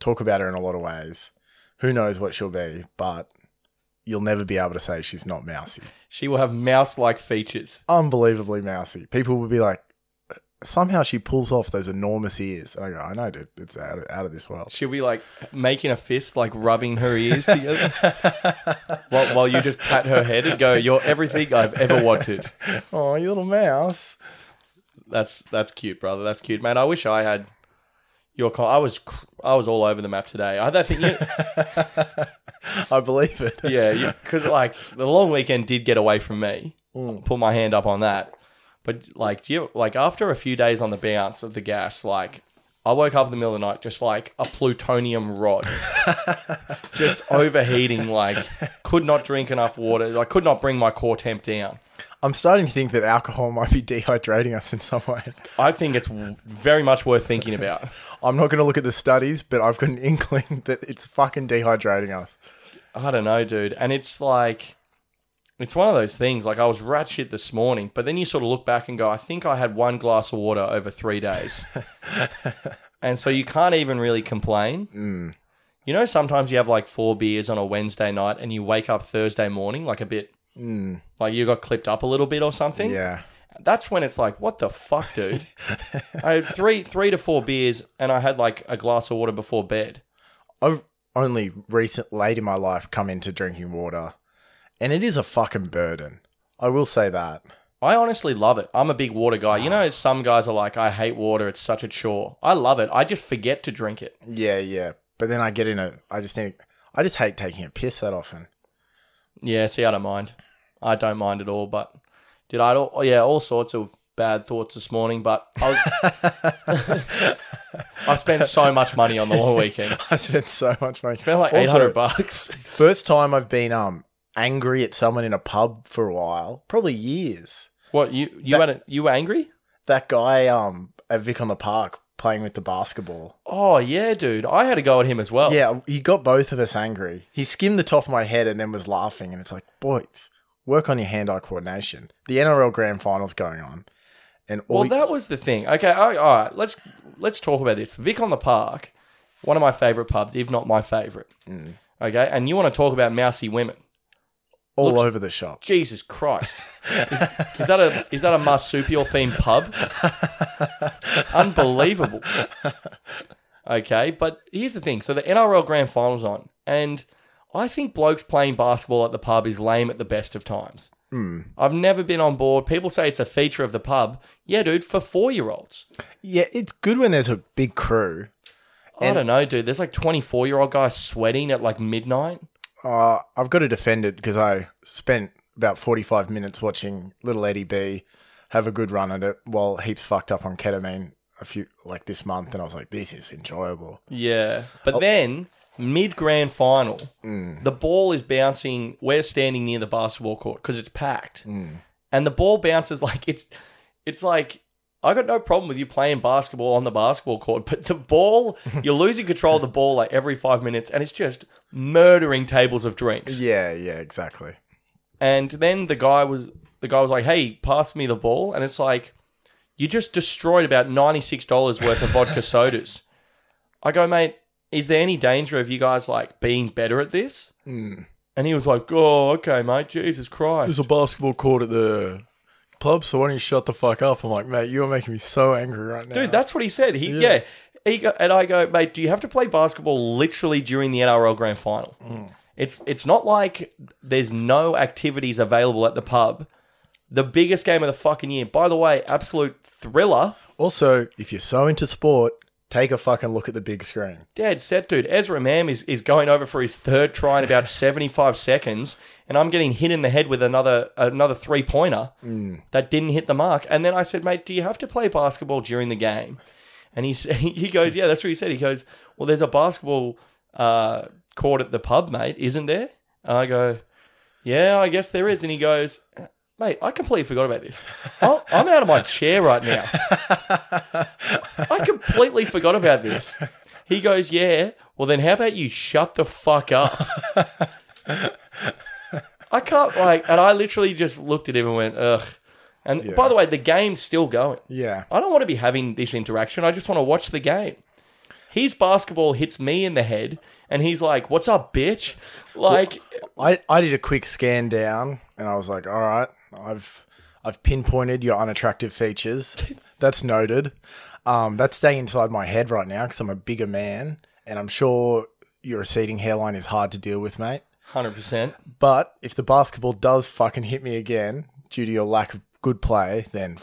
talk about her in a lot of ways. Who knows what she'll be, but you'll never be able to say she's not mousy. She will have mouse like features. Unbelievably mousy. People will be like, somehow she pulls off those enormous ears. And I go, I know, dude. It's out of, out of this world. She'll be like making a fist, like rubbing her ears together, while, while you just pat her head and go, "You're everything I've ever wanted." Oh, you little mouse. That's that's cute, brother. That's cute, man. I wish I had your. Con- I was I was all over the map today. I don't think you. I believe it. yeah, because like the long weekend did get away from me. Mm. Put my hand up on that. But like, do you like after a few days on the bounce of the gas, like I woke up in the middle of the night just like a plutonium rod, just overheating. Like, could not drink enough water. I could not bring my core temp down. I'm starting to think that alcohol might be dehydrating us in some way. I think it's very much worth thinking about. I'm not going to look at the studies, but I've got an inkling that it's fucking dehydrating us. I don't know, dude. And it's like, it's one of those things. Like, I was rat shit this morning, but then you sort of look back and go, I think I had one glass of water over three days. and so you can't even really complain. Mm. You know, sometimes you have like four beers on a Wednesday night and you wake up Thursday morning, like a bit, mm. like you got clipped up a little bit or something. Yeah. That's when it's like, what the fuck, dude? I had three, three to four beers and I had like a glass of water before bed. I've only recent late in my life come into drinking water, and it is a fucking burden. I will say that. I honestly love it. I'm a big water guy. You know, some guys are like, I hate water. It's such a chore. I love it. I just forget to drink it. Yeah, yeah. But then I get in a. I just think I just hate taking a piss that often. Yeah, see, I don't mind. I don't mind at all. But did I? All, yeah, all sorts of bad thoughts this morning. But I, was, I spent so much money on the long weekend. I spent so much money. Spent like Also, eight hundred bucks. First time I've been um angry at someone in a pub for a while, probably years. What you you had? A, you were angry? That guy um at Vic on the Park playing with the basketball. Oh yeah, dude. I had to go at him as well. Yeah, he got both of us angry. He skimmed the top of my head and then was laughing, and it's like, boys, work on your hand-eye coordination. The NRL Grand Final's going on, and all Well, that was the thing. Okay, all all right. Let's let's talk about this. Vic on the Park, one of my favorite pubs, if not my favorite. Okay, and you want to talk about mousy women? All looks- over the shop. Jesus Christ! is, is that a is that a marsupial themed pub? Unbelievable. Okay, but here's the thing. So the NRL Grand Finals on, and I think blokes playing basketball at the pub is lame at the best of times. Hmm. I've never been on board. People say it's a feature of the pub. Yeah, dude, for four year olds. Yeah, it's good when there's a big crew. I don't know, dude. There's like 24 year old guys sweating at like midnight. Uh, I've got to defend it because I spent about 45 minutes watching little Eddie B have a good run at it while heaps fucked up on ketamine a few like this month, and I was like, this is enjoyable. Yeah. Oh. But then, mid grand final, Mm. the ball is bouncing. We're standing near the basketball court because it's packed. Mm. And the ball bounces like it's it's like I got no problem with you playing basketball on the basketball court, but the ball, you're losing control of the ball like every five minutes, and it's just murdering tables of drinks. Yeah, yeah, exactly. And then the guy was the guy was like, "Hey, pass me the ball," and it's like, you just destroyed about ninety six dollars worth of vodka sodas. I go, mate. Is there any danger of you guys like being better at this? Mm. And he was like, "Oh, okay, mate. Jesus Christ." There's a basketball court at the club, so why don't you shut the fuck up? I'm like, mate, you're making me so angry right now. Dude, that's what he said. He Yeah. yeah. He go, and I go, mate. Do you have to play basketball literally during the NRL Grand Final? Mm. It's it's not like there's no activities available at the pub. The biggest game of the fucking year. By the way, absolute thriller. also, if you're so into sport, take a fucking look at the big screen. Dad set, dude. Ezra Mam is, is going over for his third try in about 75 seconds, and I'm getting hit in the head with another another three pointer that didn't hit the mark. And then I said, mate, do you have to play basketball during the game? And he he goes, yeah, that's what he said. He goes, well, there's a basketball uh, court at the pub, mate, isn't there? And I go, yeah, I guess there is. And he goes, mate, I completely forgot about this. I'm out of my chair right now. I completely forgot about this. He goes, yeah. Well, then how about you shut the fuck up? I can't like, and I literally just looked at him and went, ugh. And by the way, the game's still going. Yeah. I don't want to be having this interaction. I just want to watch the game. His basketball hits me in the head, and he's like, "What's up, bitch?" Like, I, I did a quick scan down and I was like, all right, I've I've pinpointed your unattractive features. That's noted. Um, that's staying inside my head right now because I'm a bigger man and I'm sure your receding hairline is hard to deal with, mate. hundred percent. But if the basketball does fucking hit me again due to your lack of good play, then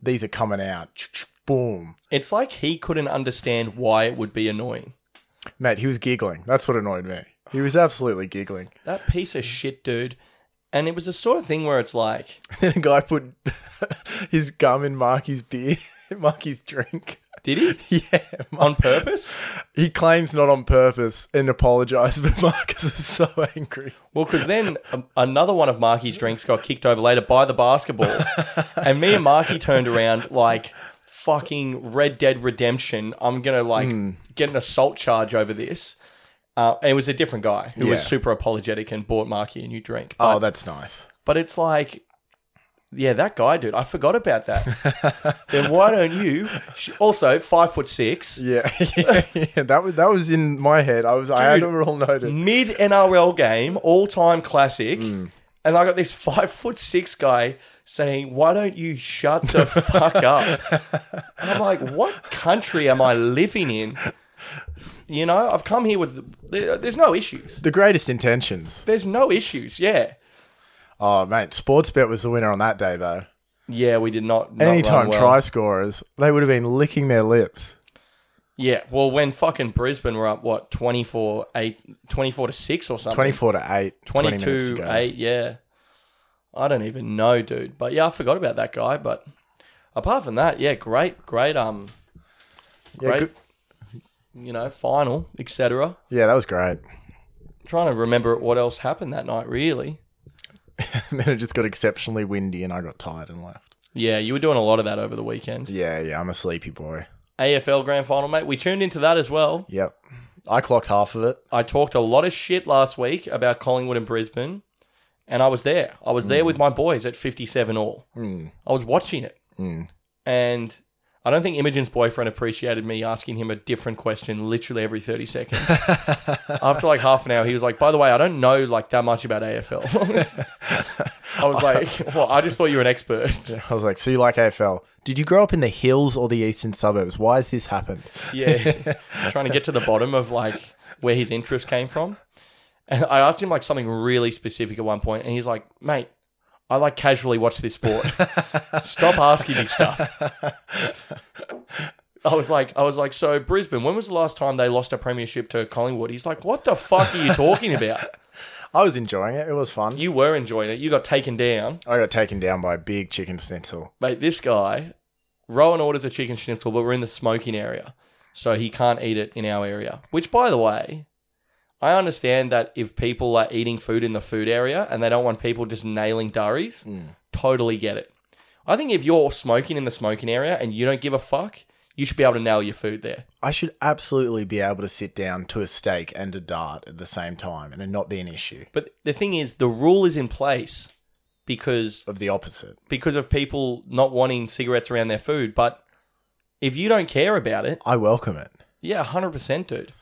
these are coming out. Boom. It's like he couldn't understand why it would be annoying. Mate, he was giggling. That's what annoyed me. He was absolutely giggling. That piece of shit, dude. And it was the sort of thing where it's like, Then a guy put his gum in Marky's beer, Marky's drink. did he Yeah, Mar- on purpose? he claims not on purpose and apologized, but Marcus is so angry. Well, because then um, another one of Marky's drinks got kicked over later by the basketball, and me and Marky turned around like fucking Red Dead Redemption. I'm gonna like get an assault charge over this. Uh, and it was a different guy who Yeah. was super apologetic and bought Marky a new drink. Oh, that's nice. but it's like, yeah, that guy, dude. I forgot about that. then why don't you? sh- Also, five foot six, Yeah, yeah, yeah, that was that was in my head. I was I had Dude. it all noted. mid NRL game, all time classic, and I got this five foot six guy saying, "Why don't you shut the fuck up?" And I'm like, "What country am I living in?" You know, I've come here with there's no issues. The greatest intentions. There's no issues. Yeah, Oh, mate, Sportsbet was the winner on that day, though. yeah, we did not. not Anytime well. try scorers, they would have been licking their lips. Yeah, well, when fucking Brisbane were up, what 24 8, 24 to six or something. 24 to 8, 20 minutes 22 ago. 8 yeah i don't even know dude but yeah i forgot about that guy but apart from that yeah great great um Yeah, great good- you know final etc yeah, that was great. trying to remember what else happened that night really And then it just got exceptionally windy and I got tired and left. yeah you were doing a lot of that over the weekend Yeah, yeah, I'm a sleepy boy. afl grand final mate we tuned into that as well Yep. I clocked half of it. i talked a lot of shit last week about collingwood and brisbane and i was there i was there with my boys at 57 all Mm. I was watching it. And I don't think Imogen's boyfriend appreciated me asking him a different question literally every 30 seconds. After like half an hour, he was like, by the way, I don't know like that much about AFL. I was like, well, I just thought you were an expert. I was like, so you like AFL? Did you grow up in the hills or the eastern suburbs? Why has this happened? Yeah. Trying to get to the bottom of like where his interest came from. And I asked him like something really specific at one point, and he's like, mate, I like casually watch this sport. Stop asking me stuff. I was like, I was like, so Brisbane, when was the last time they lost a premiership to Collingwood? He's like, what the fuck are you talking about? I was enjoying it. It was fun. You were enjoying it. You got taken down. I got taken down by a big chicken schnitzel. Mate, this guy, Rohan orders a chicken schnitzel, but we're in the smoking area. So he can't eat it in our area. Which, by the way, I understand that if people are eating food in the food area and they don't want people just nailing durries, mm. totally get it. I think if you're smoking in the smoking area and you don't give a fuck, you should be able to nail your food there. I should absolutely be able to sit down to a steak and a dart at the same time and it not be an issue. But the thing is, the rule is in place because Of the opposite. because of people not wanting cigarettes around their food. But if you don't care about it, I welcome it. Yeah, hundred percent, dude.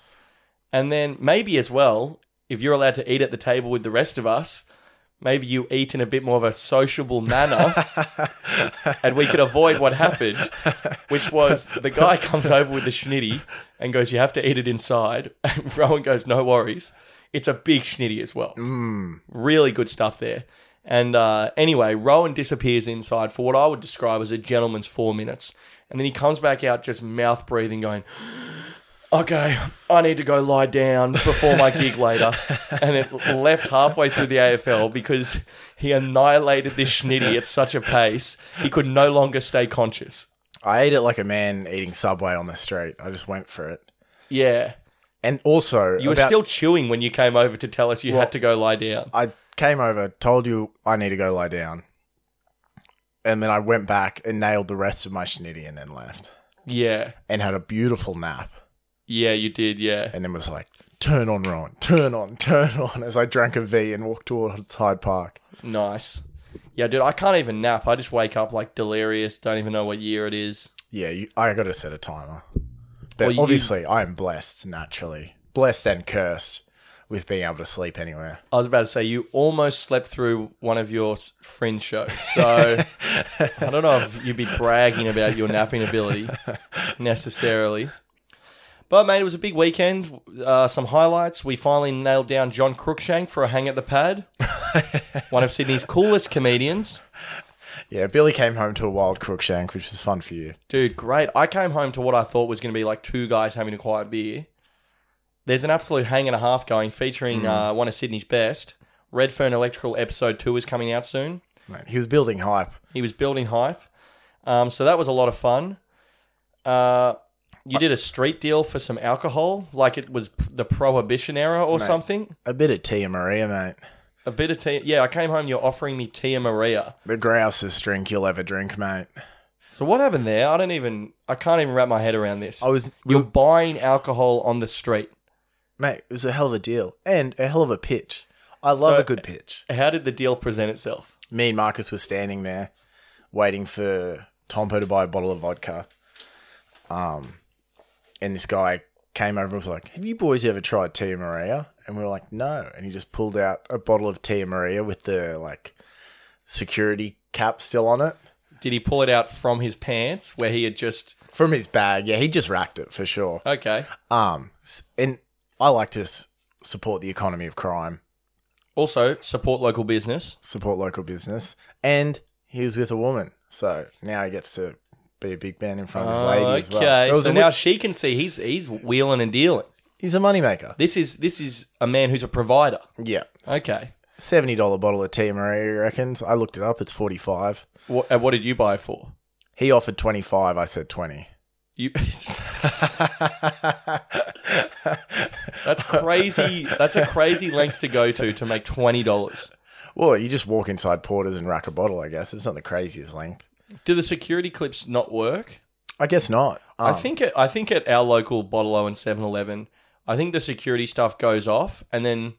And then maybe as well, if you're allowed to eat at the table with the rest of us, maybe you eat in a bit more of a sociable manner, and we could avoid what happened, which was the guy comes over with the schnitty and goes, "You have to eat it inside." And Rohan goes, "No worries." It's a big schnitty as well. Really good stuff there. And uh, anyway, Rohan disappears inside for what I would describe as a gentleman's four minutes. And then he comes back out just mouth breathing, going, okay, I need to go lie down before my gig later. And it left halfway through the AFL because he annihilated this schnitty at such a pace, he could no longer stay conscious. I ate it like a man eating Subway on the street. I just went for it. Yeah. And also, You were about- still chewing when you came over to tell us you had to go lie down. I came over, told you I need to go lie down. And then I went back and nailed the rest of my schnitty and then left. Yeah. And had a beautiful nap. Yeah, you did. Yeah. And then was like, turn on, Rohan, turn on, turn on, as I drank a V and walked towards Hyde Park. Nice. Yeah, dude, I can't even nap. I just wake up like delirious, don't even know what year it is. Yeah, you, I got to set a timer. But Well, you- obviously, I am blessed naturally. Blessed and cursed with being able to sleep anywhere. I was about to say you almost slept through one of your fringe shows, so I don't know if you'd be bragging about your napping ability necessarily. But mate, it was a big weekend. Uh, some highlights: we finally nailed down John Crookshank for a hang at the pad, one of Sydney's coolest comedians. Yeah, Billy came home to a wild Crookshank, which was fun for you. Dude, great. I came home to what I thought was going to be like two guys having a quiet beer. There's an absolute hang and a half going featuring uh, one of Sydney's best. Redfern Electrical episode 2 is coming out soon. Mate, he was building hype. He was building hype. Um, so that was a lot of fun. Uh, you did a street deal for some alcohol, like it was the prohibition era or something. A bit of Tia Maria, mate. A bit of tea. Yeah, I came home. You're offering me Tia Maria. The grousest drink you'll ever drink, mate. So what happened there? I don't even. I can't even wrap my head around this. I was, You're buying alcohol on the street. mate. It was a hell of a deal and a hell of a pitch. I love So- a good pitch. How did the deal present itself? Me and Marcus were standing there, waiting for Tompo to buy a bottle of vodka. Um, and this guy came over and was like, "Have you boys ever tried Tia Maria?" And we were like, "No." And he just pulled out a bottle of Tia Maria with the like security cap still on it Did he pull it out from his pants where he had just? from his bag. Yeah, he just racked it for sure. Okay. Um, and I like to s- support the economy of crime, Also support local business. support local business, and he was with a woman, so now he gets to be a big man in front of his lady as well. Okay, it was so a now wi- she can see he's he's wheeling and dealing. he's a moneymaker. This is this is a man who's a provider. Yeah, Okay. seventy dollar bottle of Tia Maria. Reckons. I looked it up. It's forty five. What, uh, what did you buy it for? He offered twenty five. I said twenty. You. That's crazy. That's a crazy length to go to to make twenty dollars. Well, you just walk inside Porter's and rack a bottle. I guess it's not the craziest length. Do the security clips not work? I guess not. I Um, think it, I think at our local Bottle O and 7-Eleven, I think the security stuff goes off, and then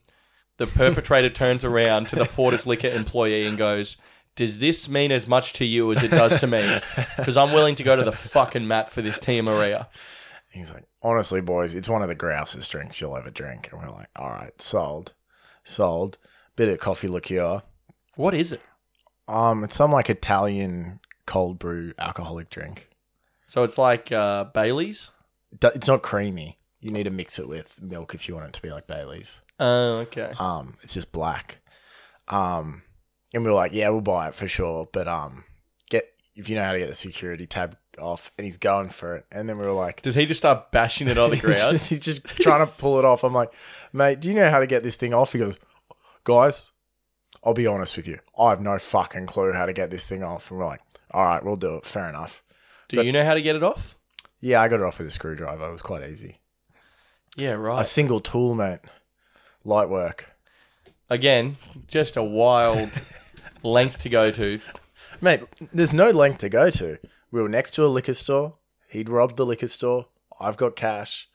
the perpetrator turns around to the Porter's Liquor employee and goes, "Does this mean as much to you as it does to me? Because I'm willing to go to the fucking mat for this Tia Maria." He's like, honestly, boys, it's one of the grousest drinks you'll ever drink. And we're like, all right, sold, sold. Bit of coffee liqueur. What is it? Um, it's some like Italian cold brew alcoholic drink. So it's like uh, Bailey's. Do- It's not creamy. You need to mix it with milk if you want it to be like Bailey's. Oh, okay. Um, it's just black. Um, and we were like, yeah, we'll buy it for sure, but um, get if you know how to get the security tab off. And he's going for it. And then we were like, Does he just start bashing it on the he's, ground? just, he's just trying to pull it off. I'm like, mate, do you know how to get this thing off? He goes, guys, I'll be honest with you. I have no fucking clue how to get this thing off. And we're like, all right, we'll do it. Fair enough. Do you know how to get it off? Yeah, I got it off with a screwdriver. It was quite easy. Yeah, right. A single tool, mate. Light work. Again, just a wild length to go to. Mate, there's no length to go to. We were next to a liquor store. He'd robbed the liquor store. I've got cash.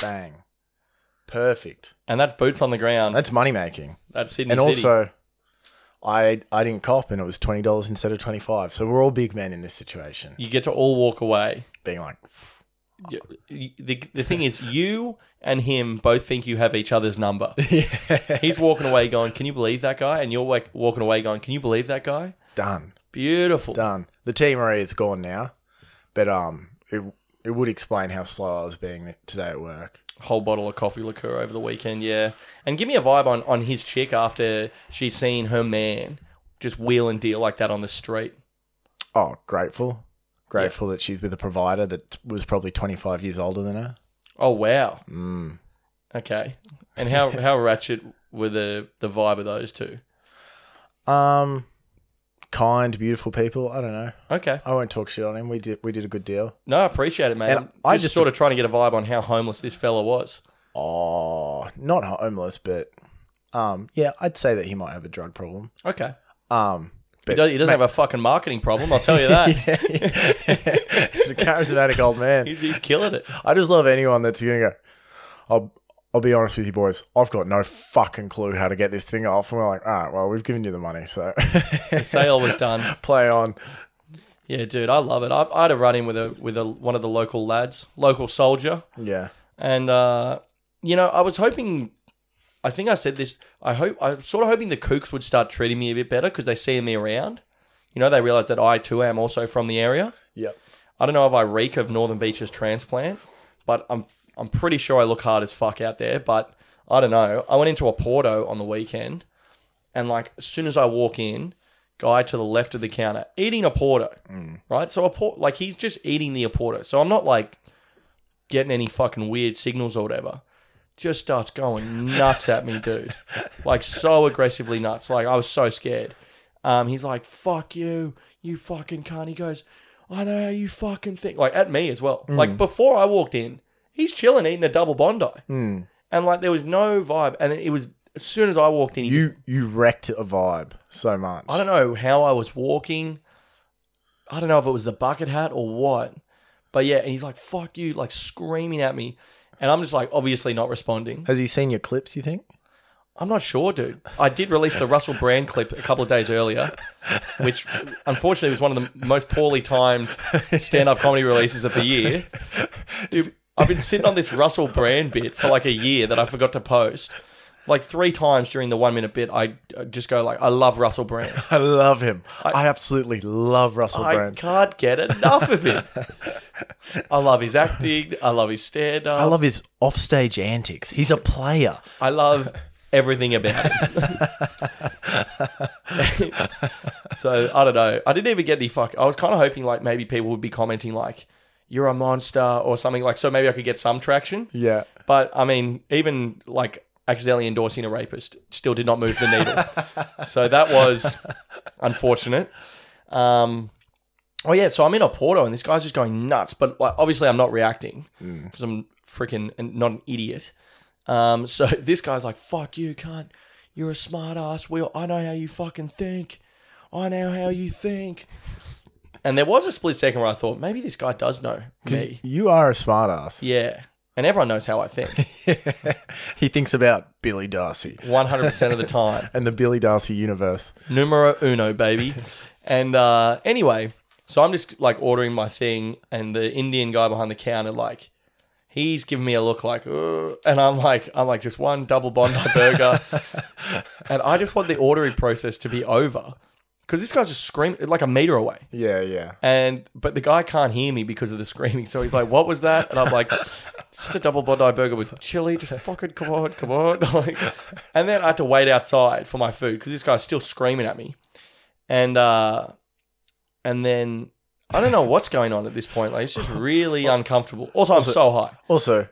Bang. Perfect. And that's boots on the ground. That's money making. That's Sydney And City. also, I I didn't cop and it was twenty dollars instead of twenty five. So we're all big men in this situation. you get to all walk away. Being like, The, the thing is, you and him both think you have each other's number. yeah, He's walking away going, Can you believe that guy? And you're like walking away going, Can you believe that guy? done, Beautiful. done. The Tia Maria is gone now, but um, it it would explain how slow I was being today at work. Whole bottle of coffee liqueur over the weekend, yeah. And give me a vibe on, on his chick after she's seen her man just wheel and deal like that on the street. Oh, grateful, grateful that she's with a provider that was probably twenty five years older than her. Oh, wow. Mm. Okay. And how, how ratchet were the, the vibe of those two? Um, kind, beautiful people. I don't know. Okay. I won't talk shit on him. We did we did a good deal. No, I appreciate it, man. And I'm I just, just- sort of trying to get a vibe on how homeless this fella was. Oh, not homeless, but um, yeah, I'd say that he might have a drug problem. Okay. Um, He, but does, he doesn't have a fucking marketing problem, I'll tell you that. he's a charismatic old man. he's, he's killing it. I just love anyone that's gonna go. I'll I'll be honest with you, boys. I've got no fucking clue how to get this thing off. And we're like, all right, well, we've given you the money, so The sale was done. play on. Yeah, dude, I love it. I, I had a run in with a with a one of the local lads, local soldier, Yeah, and uh, you know, I was hoping. I think I said this. I hope I'm sort of hoping the Kooks would start treating me a bit better because they see me around. You know, they realize that I too am also from the area. yeah. I don't know if I reek of Northern Beaches transplant, but I'm I'm pretty sure I look hard as fuck out there. But I don't know. I went into a Porto on the weekend, and like as soon as I walk in, guy to the left of the counter eating a Porto, right? So a port like he's just eating the Porto. So I'm not like getting any fucking weird signals or whatever. Just starts going nuts at me, dude. Like so aggressively nuts. Like I was so scared. Um, he's like, "Fuck you, you fucking cunt." He goes, "I know how you fucking think." Like at me as well. Like before I walked in, he's chilling eating a double bondi, Mm. and like there was no vibe. And it was as soon as I walked in, he You you wrecked a vibe so much. I don't know how I was walking. I don't know if it was the bucket hat or what. But yeah, and he's like, fuck you, like screaming at me. And I'm just like, obviously not responding. Has he seen your clips? You think? I'm not sure, dude. I did release the Russell Brand clip a couple of days earlier, which unfortunately was one of the most poorly timed stand up comedy releases of the year. Dude, I've been sitting on this Russell Brand bit for like a year that I forgot to post. Like three times during the one minute bit, I I just go like, I love Russell Brand. I love him. I, absolutely love Russell Brand. I Brand. can't get enough of him. I love his acting. I love his stand up. I love his offstage antics. He's a player. I love everything about him. so I don't know. I didn't even get any fuck. I was kind of hoping like maybe people would be commenting like, "You're a monster" or something like. So maybe I could get some traction. Yeah. But I mean, even like accidentally endorsing a rapist still did not move the needle. so that was unfortunate. Um, oh yeah, so I'm in a Porto and this guy's just going nuts. But like, obviously, I'm not reacting because I'm freaking and not an idiot. Um, so this guy's like, "Fuck you, cunt! You're a smart ass. we'll I know how you fucking think? I know how you think." And there was a split second where I thought maybe this guy does know me. You are a smartass. Yeah, and everyone knows how I think. he thinks about Billy Darcy 100% of the time. and the Billy Darcy universe. Numero uno, baby. And uh, anyway, so I'm just like ordering my thing, and the Indian guy behind the counter, like, he's giving me a look like, "Ugh," and I'm like, I'm like, just one double Bondi burger. and I just want the ordering process to be over. Because this guy's just screaming like a meter away. Yeah, yeah. And but the guy can't hear me because of the screaming. So he's like, "What was that?" And I'm like, "Just a double Bondi burger with chili. Just fucking come on, come on." Like, and then I had to wait outside for my food because this guy's still screaming at me. And uh, and then I don't know what's going on at this point. Like it's just really uncomfortable. Also, I'm so high. Also,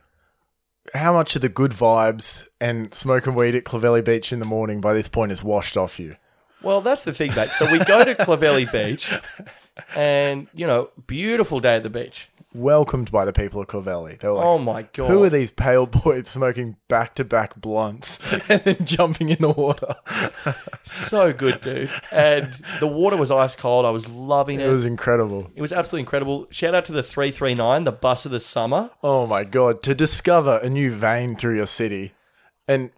how much of the good vibes and smoking weed at Clovelly Beach in the morning by this point is washed off you? Well, that's the thing, mate. So we go to Clovelly Beach, and you know, beautiful day at the beach. Welcomed by the people of Clovelly. They were like, Oh my god! Who are these pale boys smoking back to back blunts and then jumping in the water? So good, dude. And the water was ice cold. I was loving it. It was incredible. It was absolutely incredible. Shout out to the 339, the bus of the summer. Oh my god, to discover a new vein through your city and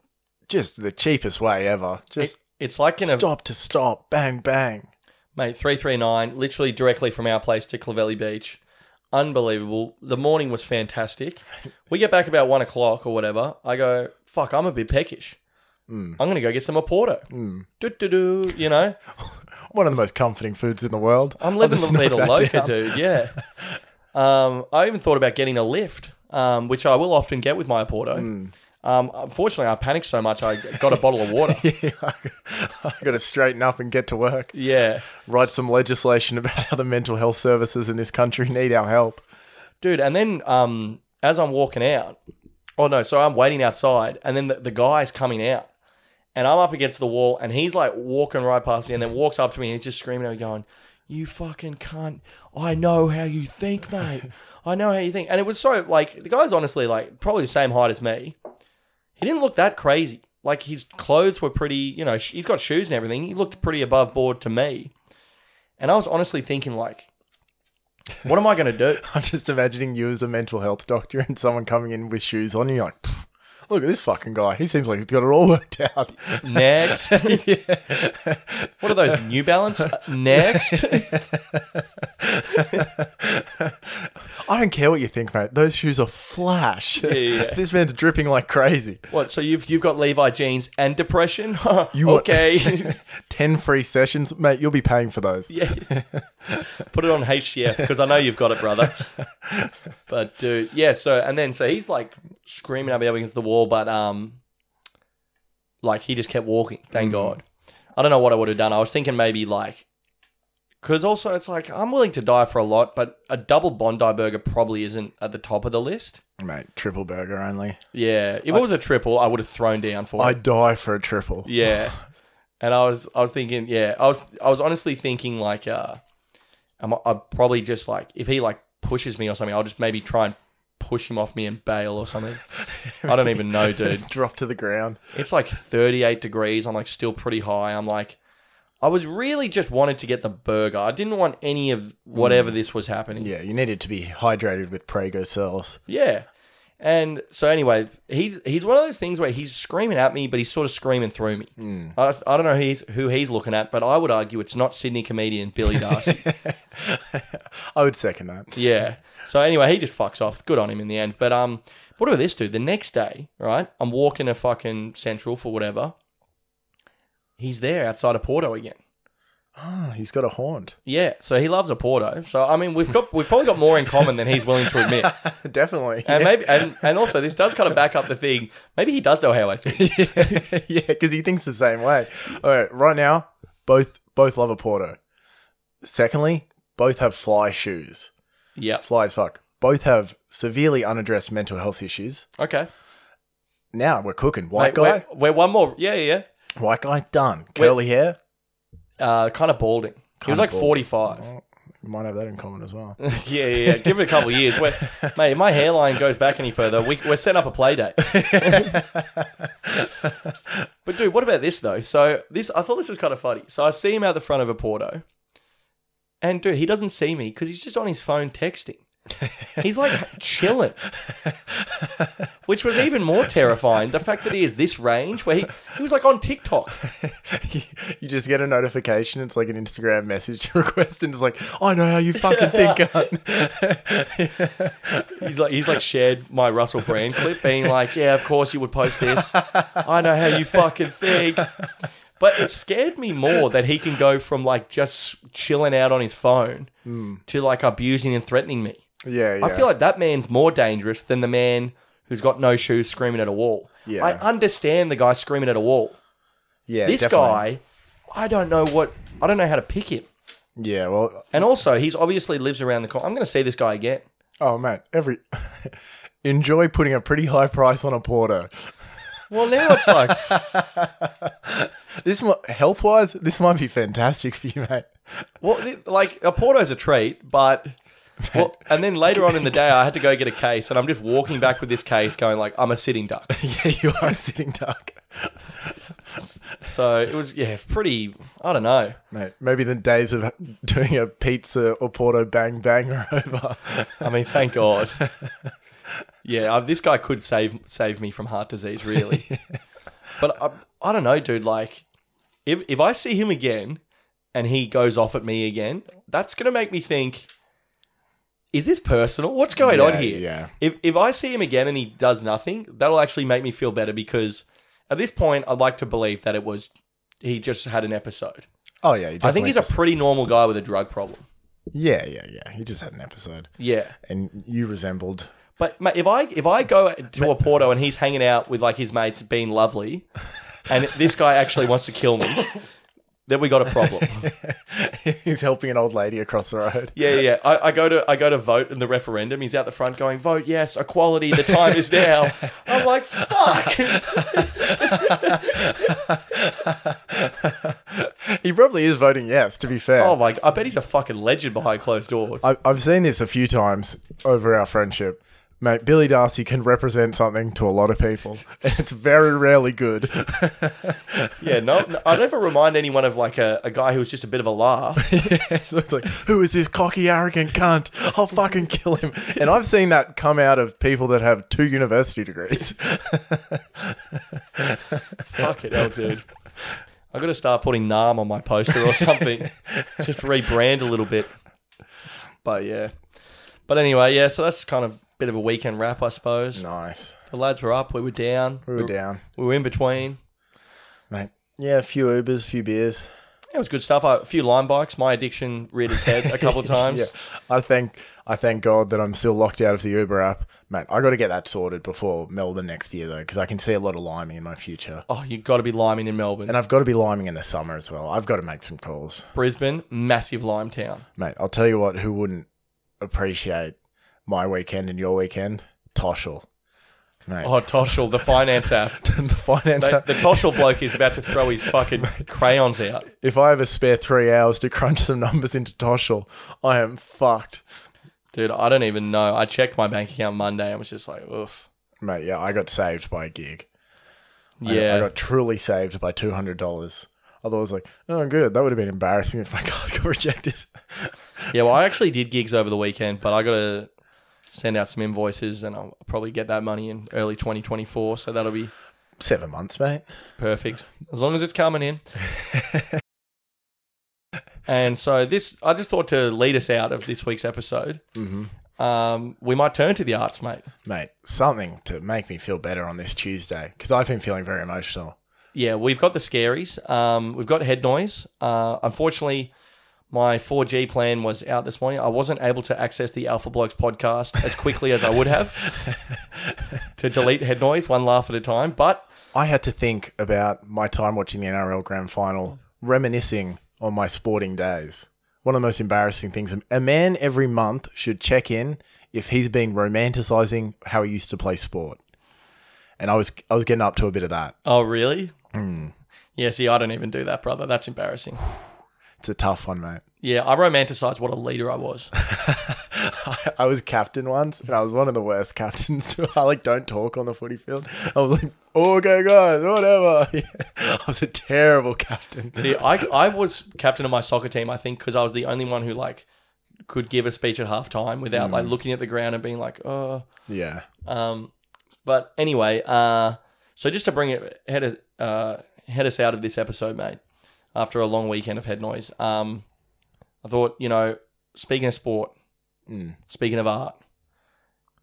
just the cheapest way ever. Just It's like in a stop to stop, bang bang. mate 339, literally directly from our place to Clovelly Beach. Unbelievable. The morning was fantastic. We get back about one o'clock or whatever. I go, fuck, I'm a bit peckish. I'm gonna go get some Oporto. Do do do. You know, One of the most comforting foods in the world. I'm living the just that Loca, down. dude. Yeah. Um, I even thought about getting a lift, um, which I will often get with my Oporto. Um, unfortunately, I panicked so much I got a bottle of water. Yeah, I got to straighten up and get to work. Yeah. Write some legislation about how the mental health services in this country need our help. dude. And then um, as I'm walking out, oh no, so I'm waiting outside, and then the, the guy's coming out, and I'm up against the wall, and he's like walking right past me, and then walks up to me, and he's just screaming at me, going, "You fucking cunt! I know how you think, mate. I know how you think." And it was so like the guy's honestly like probably the same height as me. He didn't look that crazy. Like his clothes were pretty, you know, he's got shoes and everything. He looked pretty above board to me. And I was honestly thinking, like, what am I going to do? I'm just imagining you as a mental health doctor and someone coming in with shoes on. And you're like, "Pff, look at this fucking guy. He seems like he's got it all worked out. Next. What are those? New Balance? Uh, next. I don't care what you think, mate. Those shoes are flash. yeah. this man's dripping like crazy. what? So you've you've got Levi jeans and depression? You okay? 10 free sessions, mate. You'll be paying for those. yeah. Put it on HCF because I know you've got it, brother. But dude, yeah. So and then so he's like screaming up against the wall, but um, like he just kept walking. Thank God. I don't know what I would have done. I was thinking maybe like. Because also, it's like I'm willing to die for a lot, but a double Bondi burger probably isn't at the top of the list. Mate, triple burger only. Yeah, if it was a triple, I would have thrown down for it. I'd die for a triple. Yeah, and I was I was thinking, yeah, I was I was honestly thinking like, uh, I'm, I'd probably just like if he like pushes me or something, I'll just maybe try and push him off me and bail or something. I don't even know, dude. Drop to the ground. It's like 38 degrees. I'm like still pretty high. I'm like, I was really just wanted to get the burger. I didn't want any of whatever mm. this was happening. Yeah, you needed to be hydrated with Prego cells. Yeah. And so anyway, he he's one of those things where he's screaming at me, but he's sort of screaming through me. I, I don't know who he's, who he's looking at, but I would argue it's not Sydney comedian Billy Darcy. I would second that. yeah. So anyway, he just fucks off. Good on him in the end. But um, what about this dude? The next day, right? I'm walking to fucking Central for whatever. He's there outside of Porto again. Oh, he's got a haunt. Yeah, so he loves a Porto. So I mean, we've got we've probably got more in common than he's willing to admit. Definitely. And maybe and, and also this does kind of back up the thing. Maybe he does know how I think. yeah, because he thinks the same way. All right, right now, both both love a Porto. Secondly, both have fly shoes. Yeah. Fly as fuck. Both have severely unaddressed mental health issues. Okay. Now we're cooking. White Mate, guy, We're, we're one more. Yeah, yeah, yeah. white guy, done. Curly hair. Uh, kind of balding. he was Kinda like balding. 45. Oh, we might have that in common as well. yeah, yeah, yeah. Give it a couple of years. We're, mate, if my hairline goes back any further, we, we're setting up a play date. but dude, what about this though? So this, I thought this was kind of funny. So I see him out the front of a Porto, and dude, he doesn't see me because he's just on his phone texting. He's like chilling, which was even more terrifying. The fact that he is this range, where he, he was like on TikTok. you just get a notification. It's like an Instagram message request, and it's like, I know how you fucking think. He's like he's like shared my Russell Brand clip, being like, "Yeah, of course you would post this. I know how you fucking think." But it scared me more that he can go from like just chilling out on his phone hmm. to like abusing and threatening me. Yeah, yeah. I feel like that man's more dangerous than the man who's got no shoes screaming at a wall. Yeah. I understand the guy screaming at a wall. yeah, This definitely. guy, I don't know what I don't know how to pick him. Yeah, well, And also, he's obviously lives around the corner. I'm going to see this guy again. oh man, every enjoy putting a pretty high price on a porter. Well, now it's like, This health wise, this might be fantastic for you, mate. well, like a Porto's a treat, but. Well, and then later on in the day, I had to go get a case, and I'm just walking back with this case, going like, "I'm a sitting duck." yeah, you are a sitting duck. So it was, yeah, pretty. I don't know. Mate, maybe the days of doing a pizza or Oporto bang bang are over. I mean, thank God. Yeah, uh, this guy could save save me from heart disease, really. but I, I don't know, dude. Like, if if I see him again and he goes off at me again, that's gonna make me think: Is this personal? What's going on here? yeah. If if I see him again and he does nothing, that'll actually make me feel better because at this point, I'd like to believe that it was he just had an episode. Oh yeah, he I think he's just- a pretty normal guy with a drug problem. yeah, yeah, yeah. He just had an episode, Yeah. and you resembled. But mate, if I if I go to Oporto and he's hanging out with like his mates, being lovely, and this guy actually wants to kill me, then we got a problem. he's helping an old lady across the road. Yeah, yeah. I, I go to I go to vote in the referendum. He's out the front going, "Vote yes, equality. The time is now." I'm like, "Fuck." He probably is voting yes. To be fair, oh my! I bet he's a fucking legend behind closed doors. I, I've seen this a few times over our friendship. Mate, Billy Darcy can represent something to a lot of people. It's very rarely good. yeah, no, no, I never remind anyone of like a, a guy who was just a bit of a laugh. so it's like, who is this cocky, arrogant cunt? I'll fucking kill him. And I've seen that come out of people that have two university degrees. Fuck it, hell, dude. I've got to start putting Nam on my poster or something. Just rebrand a little bit. But yeah. But anyway, yeah. So that's kind of bit of a weekend wrap, I suppose. nice. The lads were up. We were down. We were down. We were in between. Mate. Yeah, a few Ubers, a few beers. It was good stuff. I, a few Lime bikes. My addiction reared its head a couple of times. Yeah. I thank I thank God that I'm still locked out of the Uber app. Mate, I got to get that sorted before Melbourne next year, though, because I can see a lot of liming in my future. Oh, you've got to be liming in Melbourne. And I've got to be liming in the summer as well. I've got to make some calls. Brisbane, massive lime town. Mate, I'll tell you what, who wouldn't appreciate my weekend and your weekend? Toshl. Mate, Oh, Toshl, the finance app. the finance Mate, app. the Toshl bloke is about to throw his fucking crayons out. If I ever spare three hours to crunch some numbers into Toshl, I am fucked. Dude, I don't even know. I checked my bank account Monday and was just like, oof. Mate, yeah, I got saved by a gig. Yeah. I got truly saved by two hundred dollars. I thought I was like, oh, good. That would have been embarrassing if my card got rejected. Yeah, well, I actually did gigs over the weekend, but I got to send out some invoices and I'll probably get that money in early 2024. So that'll be Seven months, mate. perfect as long as it's coming in. and so, this, I just thought to lead us out of this week's episode, Mm-hmm. um, we might turn to the arts, mate. Mate, something to make me feel better on this Tuesday because I've been feeling very emotional. Yeah, we've got the scaries. Um, we've got head noise. Uh, unfortunately, my 4G plan was out this morning. I wasn't able to access the Alpha Blokes podcast as quickly as I would have to delete head noise one laugh at a time. But I had to think about my time watching the NRL Grand Final, reminiscing on my sporting days. One of the most embarrassing things a man every month should check in if he's been romanticizing how he used to play sport. And I was I was getting up to a bit of that. oh, really? Hmm. Yeah. See, I don't even do that, brother. That's embarrassing. It's a tough one, mate. Yeah, I romanticize what a leader I was. I, I was captain once, and I was one of the worst captains. I like don't talk on the footy field. I was like, okay, guys, whatever. I was a terrible captain. See, I I was captain of my soccer team. I think because I was the only one who like could give a speech at halftime without like looking at the ground and being like, oh. Yeah, Um, but anyway, uh, so just to bring it head uh, head us out of this episode, mate. After a long weekend of head noise, um, I thought you know, speaking of sport, Mm. speaking of art,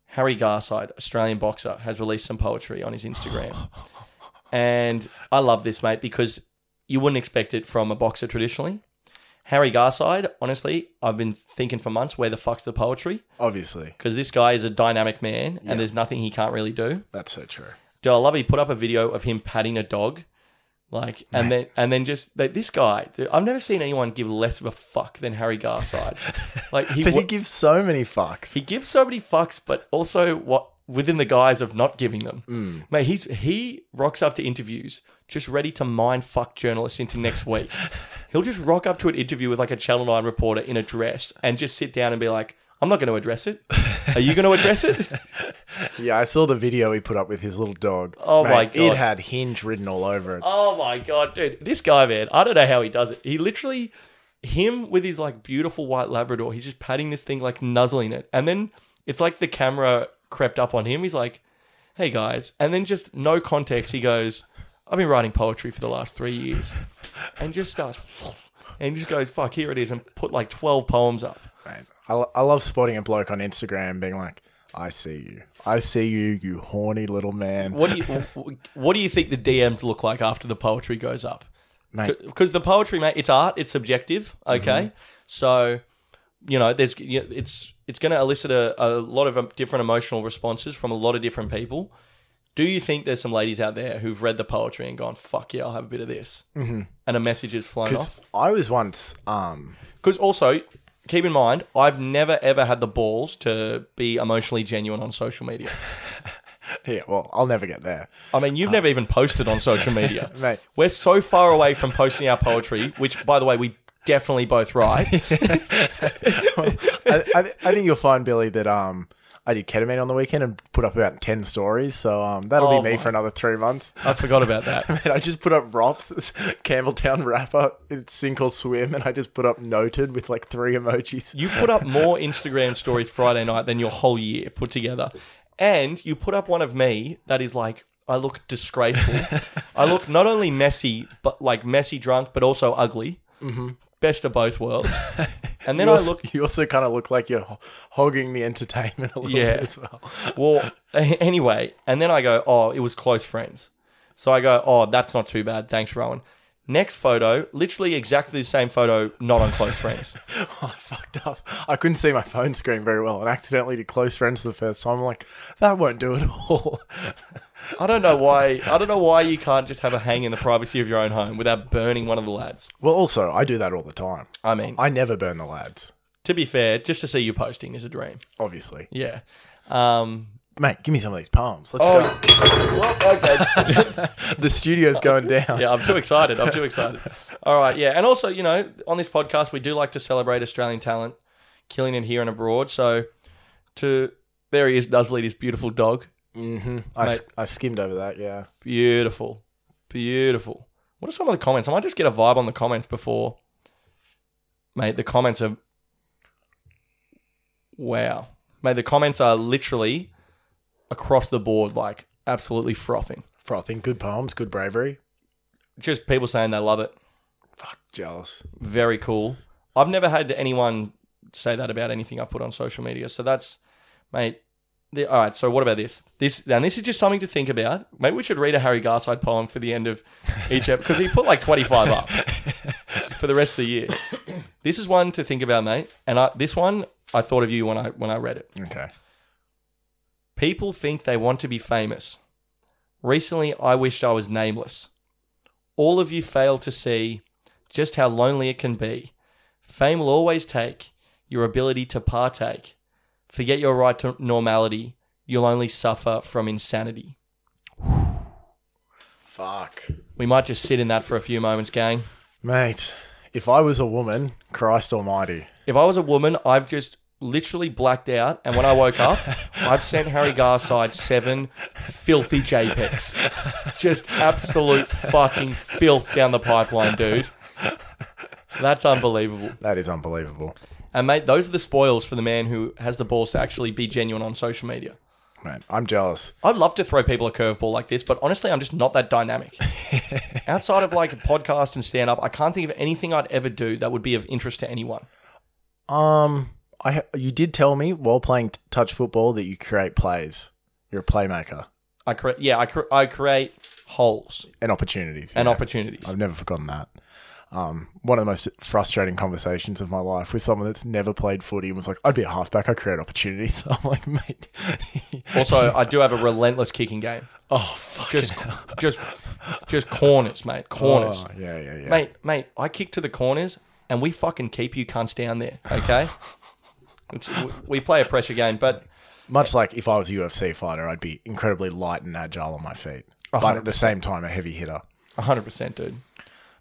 Harry Garside, Australian boxer, has released some poetry on his Instagram, and I love this, mate, because you wouldn't expect it from a boxer traditionally. Harry Garside, honestly, I've been thinking for months, where the fuck's the poetry? obviously, Because this guy is a dynamic man, Yeah. and there's nothing he can't really do. that's so true. Dude, I love he put up a video of him patting a dog, like, and then and then just like, this guy. Dude, I've never seen anyone give less of a fuck than Harry Garside. like he But he gives so many fucks. he gives so many fucks, but also what within the guise of not giving them. Mm. Mate, he's he rocks up to interviews just ready to mind fuck journalists into next week. He'll just rock up to an interview with like a Channel 9 reporter in a dress and just sit down and be like, I'm not going to address it. Are you going to address it? Yeah, I saw the video he put up with his little dog. Oh my god, It had hinge written all over it. Oh my god, dude. This guy, man, I don't know how he does it. He literally him with his like beautiful white Labrador, he's just patting this thing like nuzzling it. And then it's like the camera crept up on him. He's like, Hey guys. And then just no context, he goes, I've been writing poetry for the last three years. And just starts and he just goes, Fuck, here it is, and put like twelve poems up. Mate, I, lo- I love spotting a bloke on Instagram being like, I see you. I see you, you horny little man. What do you what do you think the DMs look like after the poetry goes up? Mate, because the poetry, mate, it's art, it's subjective. Okay, so you know, there's you know, it's it's going to elicit a, a lot of um, different emotional responses from a lot of different people. Do you think there's some ladies out there who've read the poetry and gone, "Fuck yeah, I'll have a bit of this," mm-hmm. and a message is flown off? I was once, um, Because also, keep in mind, I've never ever had the balls to be emotionally genuine on social media. yeah, well, I'll never get there. I mean, you've never even posted on social media. Mate. We're so far away from posting our poetry, which, by the way, we definitely both write. I, I, th- I think you'll find, Billy, that um, I did ketamine on the weekend and put up about 10 stories. So um, that'll Oh be me my- for another three months. I forgot about that. I just put up Rops, Campbelltown rapper, it's sink or swim, and I just put up noted with like three emojis. You put up more Instagram stories Friday night than your whole year put together. And you put up one of me that is like, I look disgraceful. I look not only messy, but like messy drunk, but also ugly. Mm-hmm. Best of both worlds. And then you I look, you also kind of look like you're hogging the entertainment a little Yeah. bit as well. well, anyway. And then I go, oh, it was close friends. So I go, oh, that's not too bad. Thanks, Rohan. Next photo, literally exactly the same photo, not on close friends. I fucked up. I couldn't see my phone screen very well and accidentally did close friends for the first time. I'm like, that won't do at all. I don't know why. I don't know why you can't just have a hang in the privacy of your own home without burning one of the lads. well, also, I do that all the time. I mean, I never burn the lads, to be fair, just to see you posting is a dream. obviously. Yeah. Um, Mate, give me some of these palms. Let's oh, go. well, okay. The studio's going down. yeah, I'm too excited. I'm too excited. All right, yeah, and also, you know, on this podcast, we do like to celebrate Australian talent, killing it here and abroad. So, to there he is, Nuzzly, his beautiful dog, Mm-hmm. I, I skimmed over that, yeah. beautiful, beautiful. What are some of the comments? I might just get a vibe on the comments before, mate. The comments are wow, mate. The comments are literally across the board, like absolutely frothing. Frothing, good poems, good bravery. Just people saying they love it. Fuck, jealous. Very cool. I've never had anyone say that about anything I've put on social media. So that's, mate. The, all right. So what about this? This and this is just something to think about. Maybe we should read a Harry Garside poem for the end of each episode because he put like twenty five up for the rest of the year. This is one to think about, mate. And I, this one I thought of you when I when I read it. Okay. People think they want to be famous. Recently, I wished I was nameless. All of you fail to see just how lonely it can be. Fame will always take your ability to partake. Forget your right to normality. You'll only suffer from insanity. Fuck. We might just sit in that for a few moments, gang. Mate, if I was a woman, Christ almighty. If I was a woman, I've just literally blacked out, and when I woke up, I've sent Harry Garside seven filthy JPEGs. Just absolute fucking filth down the pipeline, dude. That's unbelievable. That is unbelievable. And mate, those are the spoils for the man who has the balls to actually be genuine on social media. Man, I'm jealous. I'd love to throw people a curveball like this, but honestly, I'm just not that dynamic. Outside of like a podcast and stand up, I can't think of anything I'd ever do that would be of interest to anyone. Um, I you did tell me while playing t- touch football that you create plays. You're a playmaker I create, yeah, I, cre- I create holes and opportunities. and yeah. opportunities. I've never forgotten that. Um, one of the most frustrating conversations of my life with someone that's never played footy and was like, "I'd be a halfback. I create opportunities." I'm like, mate. Also, I do have a relentless kicking game. oh fuck. Just, just, just corners, mate. Corners, Oh, yeah, yeah, yeah. mate, mate. I kick to the corners, and we fucking keep you cunts down there. Okay, it's, we play a pressure game, but Much like if I was a UFC fighter, I'd be incredibly light and agile on my feet, but at the same time, a heavy hitter. hundred percent, dude.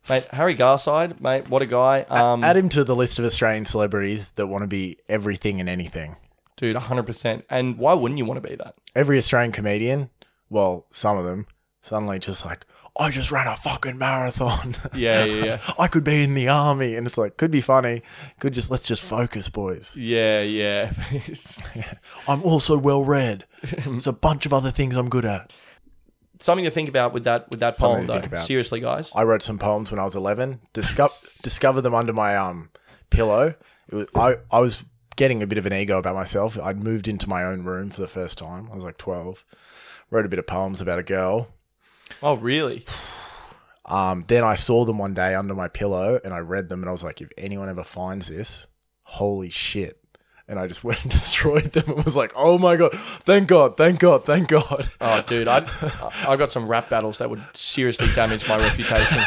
Mate, Harry Garside, mate, what a guy. Um, Add him to the list of Australian celebrities that want to be everything and anything. dude, hundred percent. And why wouldn't you want to be that? Every Australian comedian, well, some of them, suddenly just like, I just ran a fucking marathon. Yeah, yeah, yeah. I could be in the army, and it's like, could be funny. Could just let's just focus, boys. yeah, yeah. I'm also well read. There's a bunch of other things I'm good at. Something to think about with that with that Something poem, though. Seriously, guys. I wrote some poems when I was 11. Discover discovered them under my um pillow. It was, I I was getting a bit of an ego about myself. I'd moved into my own room for the first time. I was like 12. Wrote a bit of poems about a girl. Oh, really? Um, then I saw them one day under my pillow and I read them and I was like, if anyone ever finds this, holy shit. And I just went and destroyed them and was like, oh my God, thank God, thank God, thank God. Oh, dude, I I got some rap battles that would seriously damage my reputation.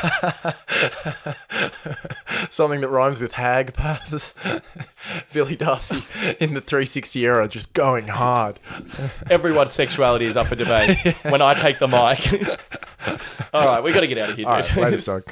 Something that rhymes with hag, perhaps. Billy Darcy in the 360 era just going hard. Everyone's sexuality is up for debate when I take the mic. All right, we got to get out of here, dude. All right.